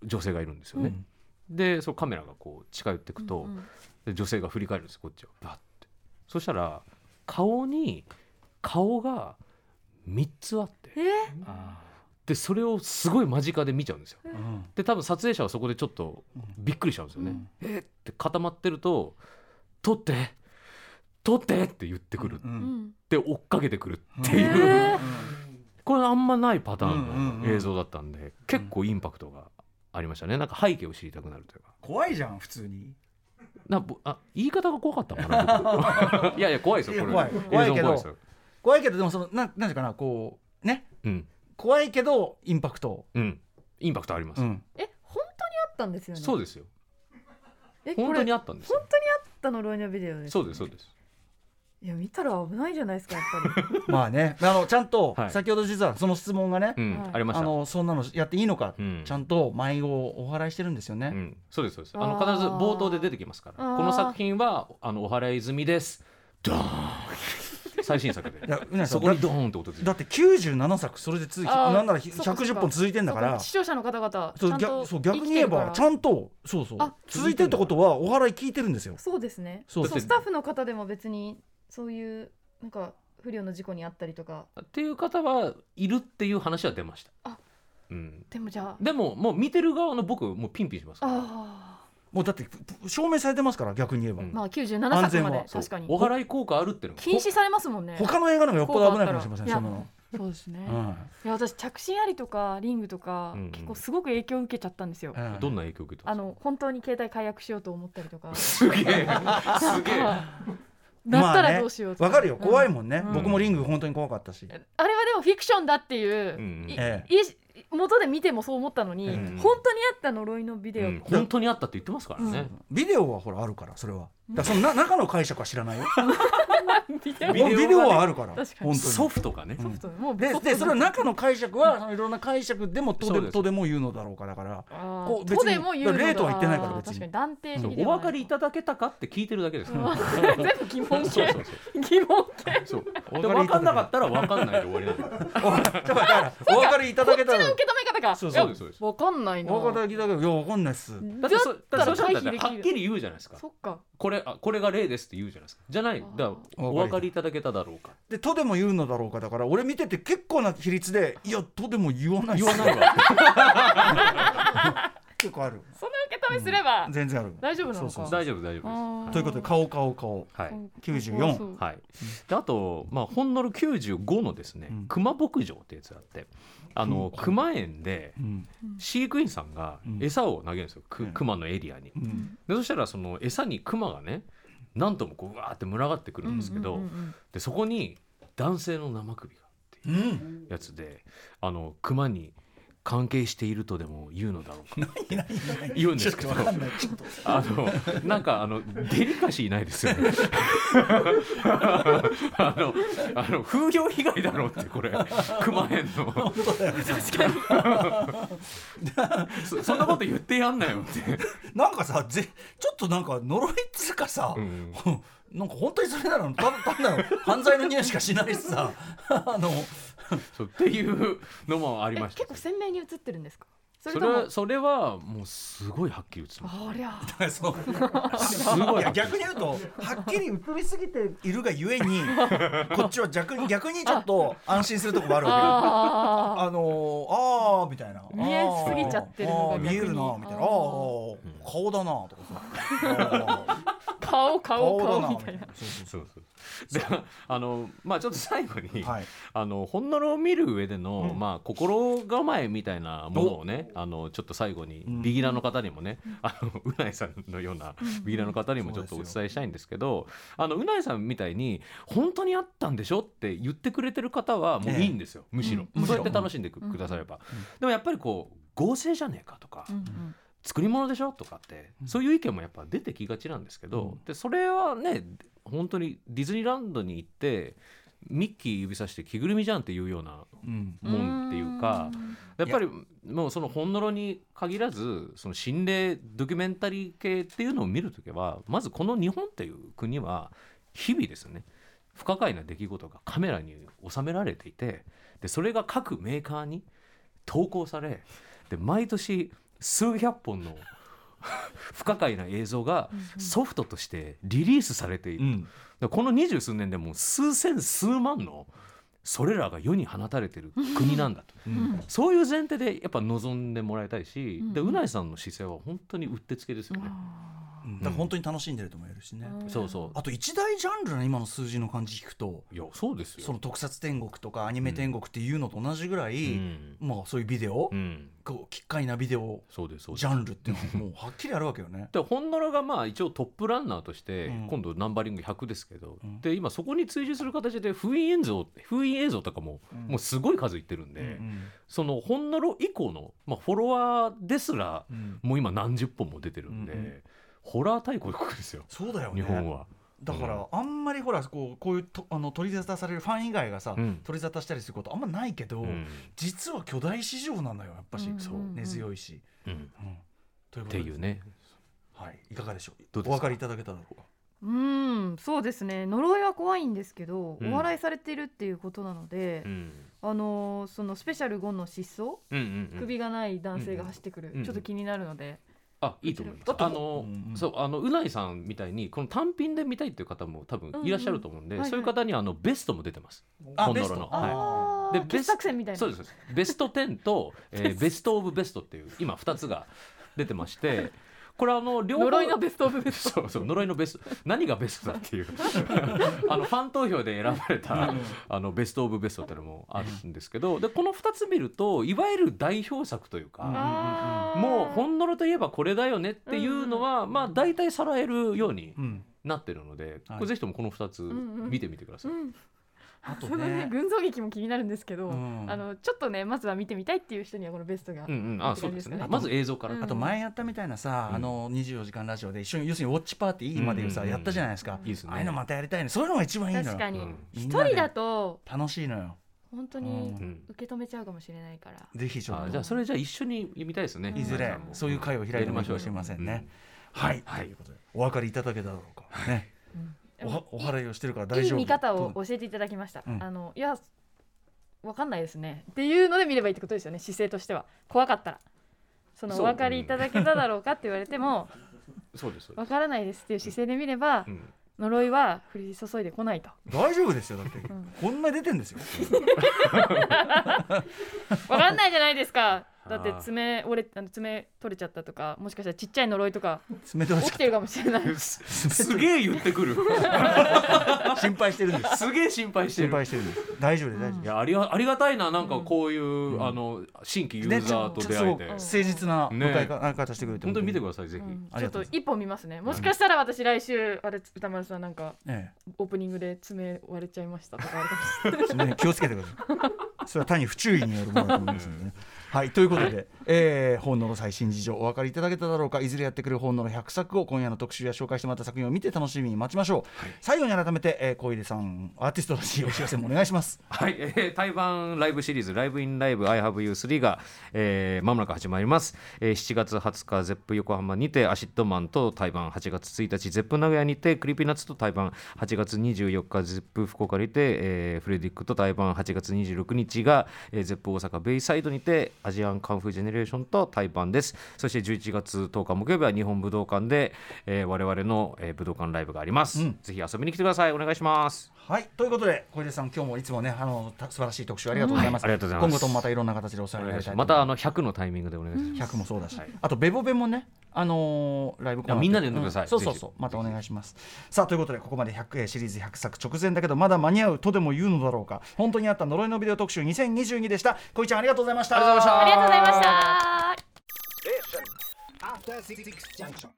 S4: 女性がいるんですよね。でそのカメラがこう近寄っていくと、
S5: うんうん。
S4: で女性が振り返るんですこっちをバッて。そしたら顔に顔が3つあって。
S5: え？
S2: あ
S4: でそれをすごい間近で見ちゃうんですよ。
S2: ーうん。
S4: で多分撮影者はそこでちょっとびっくりしちゃうんですよね、え？っって固まってると「撮って？撮って!」って言ってくる、
S2: う
S5: うん。ん
S4: で追っかけてくるっていう、
S5: えー
S4: これあんまないパター
S2: うんうんうん。
S4: ンの映像だったんで、結構インパクトがありましたね。なんか背景を知りたくなるというか。
S2: 怖いじゃん普通に。
S4: なぼあ言い方が怖かったのかな僕。[LAUGHS] いやいや怖いですよこれ。
S2: 怖い。怖いけど
S4: 怖い
S2: けどでもそのなんなんていうかなこうね。
S4: うん。
S2: 怖いけどインパクト。
S4: うん。インパクトあります、
S2: うん。
S5: え本当にあったんですよね？
S4: そうですよ。
S5: えこれ
S4: 本当にあったんですよ。
S5: 本当にあったのロイのビデオです
S4: そうですそうです
S5: いや見たら危ないじゃないですかやっぱり。[LAUGHS]
S2: まあね。あのちゃんと
S4: はい。
S2: 先ほど実はその質問がね
S4: うん、
S5: はい。
S4: ありました。
S2: あのそんなのやっていいのか
S4: うん。
S2: ちゃんと迷子をお払いしてるんですよね。
S4: うん、そうですそうです。あの
S5: あー
S4: 必ず冒頭で出てきますから。
S5: あー。
S4: この作品はあのお払い済みです。ドーン。[LAUGHS] 最新作で。
S2: いやうなぎさん
S4: そこにドーンって音ついて
S2: だって97作それで続いて
S5: あー。
S2: なんなら
S5: そっかそっか。
S2: 110本続いてんだから。
S5: 視聴者の方々
S2: そう
S5: ちゃんと
S2: 逆そう逆に言えばち
S5: ん
S2: ゃんとそうそう
S5: あ
S2: 続いてるってことはお払い聞いてるんですよ。
S5: そうですね。
S2: そ
S5: うスタッフの方でも別にそういうなんか不良の事故にあったりとか。
S4: っていう方はいるっていう話は出ました。
S5: あ
S4: うん、
S5: でもじゃ
S4: でももう見てる側の僕もうピンピンします
S5: あ
S4: から。
S5: あ
S2: もうだって証明されてますから逆に言えば。
S4: うん。
S5: ーまあ97
S2: 安
S5: 作ま
S2: 全は。
S5: で確かに。
S4: お払い効果あるっていうのが。
S5: 禁止されますもんね。
S2: 他の映画の方がよっぽど危ないかもしれませんその。
S5: そうですね、
S2: うん
S5: いや私着信ありとかリングとか、
S4: うん。うん
S5: 結構すごく影響を受けちゃったんですよ、
S2: うん
S4: どんな影響を受けた
S5: あ
S4: んです
S5: の本当に携帯解約しようと思ったりとか。
S4: すげえ。すげえ [LAUGHS]
S5: だったらどうしようと
S2: わかるよ。怖いもんね、
S5: うん。
S2: 僕もリング本当に怖かったし、
S5: あれはでもフィクションだっていう、
S4: うん
S2: え
S5: い元で見てもそう思ったのに、
S4: うん。
S5: 本当にあった呪いのビデオ、
S4: うん。本当にあったって言ってますからね、
S2: ビデオはほらあるからそれはだからそのな中の解釈は知らないよ。[LAUGHS]
S5: ビデオ
S2: はあるから。
S5: 確かに。
S2: 本当に。
S4: ソフトがね、
S2: うん。
S5: ソフトもう
S2: ででそれは中の解釈はそのいろんな解釈でもと
S4: で
S2: とでも言うのだろうかだからこう別に
S5: とでも言うのだ。
S2: 例とは言ってないから別に。
S5: 確かに断定
S4: そう
S5: 的ではない
S4: お分かりいただけたかって聞いてるだけですから、[LAUGHS]
S5: 全部疑問系
S4: そうそうそう。
S5: 疑問系
S4: そう。分かんなかったら分かんないで終わりなんだ
S2: だから [LAUGHS] お分かりいただけたら。
S5: こっちの受け止め方か
S2: そう
S4: そうですそうです。
S5: わかんないな。
S2: お分かりいいや分かんないっす。
S4: だってそだってそしたらはっきり言うじゃないですか。
S5: そっか。
S4: これあこれが例ですって言うじゃないですか。じゃないだからお分かりいただけただろうか。
S2: でとでも言うのだろうか。だから俺見てて結構な比率でいやとでも言わないっす。
S4: 言わないわ。[LAUGHS]
S2: 結構ある。
S5: その受け止めすれば、
S2: 全然ある。
S5: 大丈夫なのか。
S2: そうそう
S4: 大丈夫大丈夫です。
S5: あー。
S2: ということで顔顔顔。
S4: はい。
S2: 94
S5: そう
S4: はい、であと、まあ、ほんのろ95のですね、
S2: うん。
S4: 熊牧場ってやつがあってあの、
S2: うん。
S4: 熊園で
S2: うん。
S4: 飼育員さんが
S2: うん。
S4: 餌を投げるんですよ、く
S2: うん。
S4: 熊のエリアに。
S2: うん。
S4: でそしたらその餌に熊がね何ともこううわーって群がってくるんですけど、
S5: うんうんうんうん。
S4: でそこに男性の生首がっていう
S2: うん。
S4: やつであの熊に関係しているとでも言うのだろうか。[LAUGHS] 言うんですけど。あのなんかあのデリカシーないですよね。[LAUGHS] あのあの風評被害だろうってこれ。熊編の。
S2: 本当だよ。ね [LAUGHS]
S4: そそんなこと言ってやんなよって、
S2: なんかさぜちょっとなんか呪いっつうかさ、
S4: うん。
S2: なんか本当にそれなのた単なる犯罪の匂いしかしないしさ。あの [LAUGHS]
S4: そうっていうのもあり
S5: え
S4: ました。
S5: 結構鮮明に映ってるんですか？それ
S4: はそれはもうすごいはっきり映ってます。
S5: ありゃ。
S2: そう。
S4: すごい
S2: いや逆に言うとはっきり映りすぎているがゆえに [LAUGHS] こっちは逆に逆にちょっと安心するところがあるわけ。よ。
S5: あ
S2: あのー、あーみたいな。
S5: 見えすぎちゃってる
S2: あー見えるなみたいな。あ
S5: あ
S2: ー。顔だなとかさ [LAUGHS]
S5: 顔顔顔みたいな。
S2: そうそう
S4: であのまあちょっと最後に、
S2: はい。
S4: あの本物を見る上での、
S2: うん。
S4: まあ心構えみたいなものをねあのちょっと最後に
S2: うん。
S4: ビギナーの方にもね、あのうないさんのようなビギナーの方にもちょっとお伝えしたいんですけどあのうないさんみたいに本当にあったんでしょって言ってくれてる方はもういいんですよ、むしろ、
S2: うん。
S4: そうやって楽しんでく,、
S5: うん。
S4: だされば、でもやっぱりこう合成じゃねえかとか、
S5: うんうん
S4: 作り物でしょ？とかってそういう意見もやっぱ出てきがちなんですけど、
S2: うん。
S4: でそれはね本当にディズニーランドに行ってミッキー指さして着ぐるみじゃんっていうような
S2: うん。
S4: もんっていうかやっぱりもうその本物に限らずその心霊ドキュメンタリー系っていうのを見るときはまずこの日本っていう国は日々ですね。不可解な出来事がカメラに収められていてでそれが各メーカーに投稿されで毎年数百本の [LAUGHS] 不可解な映像がソフトとしてリリースされている、
S2: うん。
S4: でこの二十数年でもう数千数万のそれらが世に放たれてる国なんだと。
S2: うん。
S4: そういう前提でやっぱ望んでもらいたいし、
S5: うん
S4: でうないさんの姿勢は本当にうってつけですよね。
S2: うんだから本当に楽しんでると思えるしね、
S4: そうそう。
S2: あと一大ジャンルの今の数字の感じ聞くと
S4: いやそうですよ。
S2: その特撮天国とかアニメ天国っていうのと同じぐらい、
S4: うん。
S2: まあそういうビデオ、
S4: うん、
S2: こう奇怪なビデオ
S4: そうですそうです。
S2: ジャンルっていうのはもうはっきりあるわけよね。[LAUGHS]
S4: で本ノラがまあ一応トップランナーとして、
S2: うん。
S4: 今度ナンバリング100ですけど、
S2: うん。
S4: で今そこに追従する形で封印映像封印映像とかも、
S2: うん。
S4: もうすごい数いってるんで、
S2: うん
S4: その本ノロ以降の、まあ、フォロワーですら
S2: うん。
S4: もう今何十本も出てるんで、
S2: うんうん
S4: ホラー大国ですよ。
S2: そうだよね。
S4: 日本は。
S2: だからあんまりほらこうこういうとあの取り沙汰されるファン以外がさ、
S4: うん。
S2: 取り沙汰したりすることあんまないけど、
S4: うん。
S2: 実は巨大市場なのよやっぱし、
S5: うん。
S2: そう。
S5: うん
S2: 根強いし、
S4: うん。
S2: うん。ということで。
S4: っていうね。
S2: はい、いかがでしょう？
S4: どうですか？
S2: お分かりいただけただろうか
S5: うん。そうですね。呪いは怖いんですけど、
S4: うん。
S5: お笑いされてるっていうことなので、
S4: うん。
S5: あのーそのスペシャル5の失踪、
S4: うんうんうん。
S5: 首がない男性が走ってくる、
S4: うん。
S5: ちょっと気になるので、
S4: あいいと思います。あの、
S2: うんうん。
S4: そうあのうないさんみたいにこの単品で見たいっていう方も多分いらっしゃると思うんで、
S5: うんうん。
S4: そういう方にあのベストも出てます。
S2: あベスト。
S4: 本ノロの。
S5: あー。傑
S4: でベス
S5: 作選みたいな。
S4: そうです。そうですベスト10と、えー [LAUGHS] ベストオブベストっていう今2つが出てましてこれあの両方。
S5: 呪いのベストオブベスト。[LAUGHS]
S4: そうそう呪いのベスト。何がベストだっていう。[LAUGHS] あのファン投票で選ばれたあのベストオブベストっていうのもあるんですけどでこの2つ見るといわゆる代表作というか、もう本物といえばこれだよねっていうのは、まあ大体さらえるように
S2: うん。
S4: なってるので、
S2: はい。
S4: これぜひともこの2つ見てみてください。
S5: うん
S2: あと
S5: そのね
S2: ね
S5: 群像劇も気になるんですけど、
S2: うん。
S5: あのちょっとねまずは見てみたいっていう人にはこのベストが、
S4: うんうん、あそうですね。まず映像から、
S5: うん。
S2: あと前やったみたいなさ、
S4: うん。
S2: あの24時間ラジオで一緒に要するにウォッチパーティー今でいうさ、
S4: うんうんうん。
S2: やったじゃないですか、
S4: いいですね。
S2: ああいうのまたやりたいね。そういうのが一番いいのよ。
S5: 確かに。
S4: うん。
S5: 一、人だと
S2: 楽しいのよ。
S5: 本当に
S4: うん。
S5: 受け止めちゃうかもしれないから、
S2: ぜひちょっと。
S4: あじゃあそれじゃあ一緒に見たいですね。
S2: いずれそういう会を開いてもいいかもしれませんね、はい、
S4: はい。
S2: ということでお分かりいただけただろうか、ねおはお祓いをしてるから大
S5: いい
S2: 丈夫
S5: 見方を
S2: と
S5: 教えていただきました、
S2: うん。
S5: あのいやわかんないですね。っていうので見ればいいってことですよね姿勢としては。怖かったら。そのお分かりいただけただろうかって言われても
S4: そうですそうで
S5: わからないですっていう姿勢で見れば
S4: す、うん。
S5: 呪いは降り注いでこないと。
S2: 大丈夫ですよだって、
S5: ん。
S2: こんな出てんですよ。[LAUGHS]
S5: わかんないじゃないですかだって爪折れあの爪取れちゃったとかもしかしたらちっちゃい呪いとか
S2: 冷た。い
S5: 起きてるかもしれない。[LAUGHS]
S4: すげえ言ってくる。[LAUGHS]
S2: 心配してるんです。
S4: すげえ心配して
S2: 心
S4: る
S2: 配してるんです。大丈夫です大丈夫
S4: いやありがありがたいななんか
S5: うん
S4: こういう、
S2: うん。
S4: あの新規ユ
S2: ね
S4: ーザーと出会えて、
S2: ちょっとすごく誠実な
S4: ね
S2: 迎えか方してくれて
S4: 本当に見てく
S2: だ
S4: ださいぜひ、
S5: うんちょっと一本見ますねもしかしたら私来週あれ歌丸さんなんか
S2: さい、え
S5: オープニングで爪割れちゃいましたとかあるかもしれない
S2: えね気をつけてくださいそれは単に不注意によるものだと思いますのでねはいということで、えー、本能の最新事情お分かりいただけただろうか。いずれやってくる本能の100作を今夜の特集や紹介してもらった作品を見て楽しみに待ちましょう、最後に改めて、えー、小出さんアーティストらしいお知らせもお願いします。[LAUGHS]
S4: はい、えー、台湾ライブシリーズ「ライブインライブ I have you 3が」えー、間もなく始まります、えー、7月20日ゼップ横浜にてアシッドマンと対バン8月1日ゼップ名古屋にてクリーピーナッツと対バン8月24日ゼップ福岡にて、えー、フレデリックと対バン8月26日が、えー、ゼップ大阪ベイサイドにてアジアンカンフージェネレーションと対バンです。そして11月10日木曜日は日本武道館で、えー、我々の、えー、武道館ライブがあります、
S2: うん。
S4: ぜひ遊びに来てください。お願いします。
S2: はい。ということで小出さん今日もいつもねあのた素晴らしい特集ありがとうございます、
S4: はい。ありがとうございます。
S2: 今後ともまたいろんな形でお世話になりたい
S4: またあの100のタイミングでお願いします。
S2: 100もそうだし、
S4: はい。
S2: あとベボベもね、あのーライブコーナー
S4: いやみんなで呼んでください。
S2: うん。そうそう
S4: ぜ
S2: そう。またお願いします。さあということでここまで100えーシリーズ100作直前だけどまだ間に合うとでも言うのだろうか。本当にあった呪いのビデオ特集2022でした。小井ちゃんありがとうございました。
S3: ありがとうございました。
S5: ありがとうございました